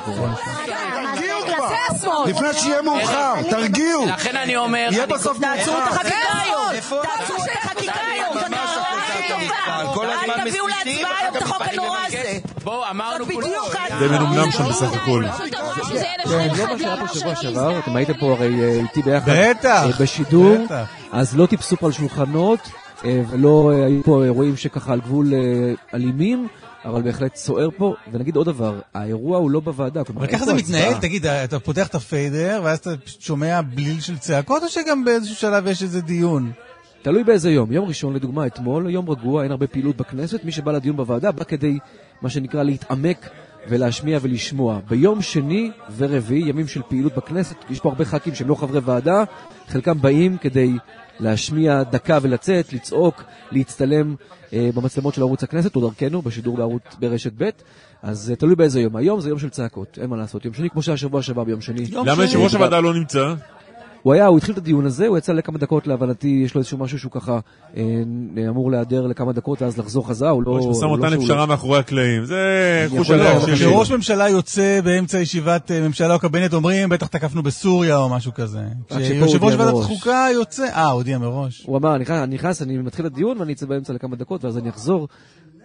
אז לא טיפסו פה על שולחנות, אה, ולא אה, היו פה אירועים שככה על גבול אה, אלימים, אבל בהחלט סוער פה. ונגיד עוד דבר, האירוע הוא לא בוועדה. אבל ככה זה. מתנהל? תגיד, אתה פותח את הפיידר, ואז אתה שומע בליל של צעקות, או שגם באיזשהו שלב יש איזה דיון? תלוי באיזה יום. יום ראשון, לדוגמה, אתמול, יום רגוע, אין הרבה פעילות בכנסת. מי שבא לדיון בוועדה בא כדי, מה שנקרא, להתעמק ולהשמיע ולשמוע. ביום שני ורביעי, ימים של פעילות בכנסת, יש פה הרבה ח"כים שהם לא חברי ועדה, חלקם באים כדי להשמיע דקה ולצאת, לצעוק, להצטלם אה, במצלמות של ערוץ הכנסת, או דרכנו, בשידור בערוץ ברשת ב'. אז אה, תלוי באיזה יום. היום זה יום של צעקות, אין מה לעשות. יום שני, כמו שהיה שבוע שעבר ביום שני. למה יושב ראש הוועדה לא נמצא? הוא היה, הוא התחיל את הדיון הזה, הוא יצא לכמה דקות, להבנתי, יש לו איזשהו משהו שהוא ככה אה, אמור להיעדר לכמה דקות ואז לחזור חזרה, הוא לא... משא הוא לא ומתן לפשרה לא- מאחורי הקלעים. זה חוש הלב שלי. כשראש ממשלה יוצא באמצע ישיבת אה, ממשלה או קבינט, אומרים, בטח תקפנו בסוריה או משהו כזה. כשיושב ראש ועדת. חוקה יוצא, אה, הודיע מראש. הוא אמר, אני נכנס, אני מתחיל את הדיון ואני אצא באמצע לכמה דקות ואז אני אחזור,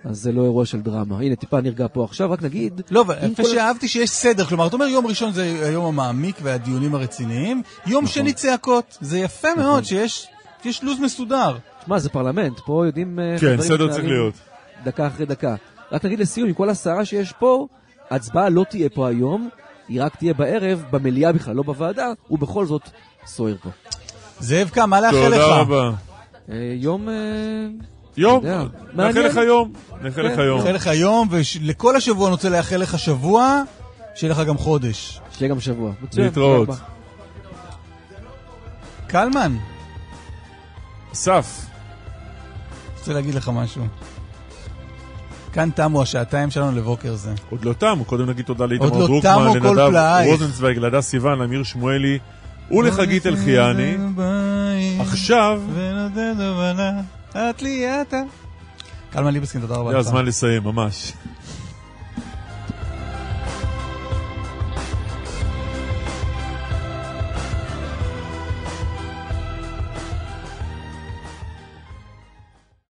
אז זה לא אירוע של דרמה. הנה, טיפה נרגע פה עכשיו, רק נגיד... לא, אבל יפה כל- שאהבתי שיש סדר, כלומר, אתה אומר יום ראשון זה היום המעמיק והדיונים הרציניים, יום נכון. שני צעקות. זה יפה מאוד שיש יש לו"ז מסודר. שמע, זה פרלמנט, פה יודעים... אה, כן, סדר צריך להיות. דקה אחרי דקה. רק נגיד לסיום, עם כל הסערה שיש פה, ההצבעה לא תהיה פה היום, היא רק תהיה בערב, במליאה בכלל, לא בוועדה, ובכל זאת סוער פה. זאב קם, מה לאחל לך? תודה רבה. אה, יום... יום, נאחל. לך יום. נאחל לך כן, יום. נאחל לך יום, ולכל השבוע אני רוצה לאחל לך שבוע, שיהיה לך גם חודש. שיהיה גם שבוע. להתראות. קלמן, אסף. רוצה להגיד לך משהו. כאן תמו השעתיים שלנו לבוקר זה. עוד לא תמו, קודם נגיד תודה לאיתמר לא דרוקמן, לנדב. רוזנצוויג, להדס סיוון, לאמיר שמואלי ולחגית אלחיאני. עכשיו, ונותן תובנה, את לי אתה. קלמן ליבסקין, תודה רבה זה. הזמן לסיים, ממש.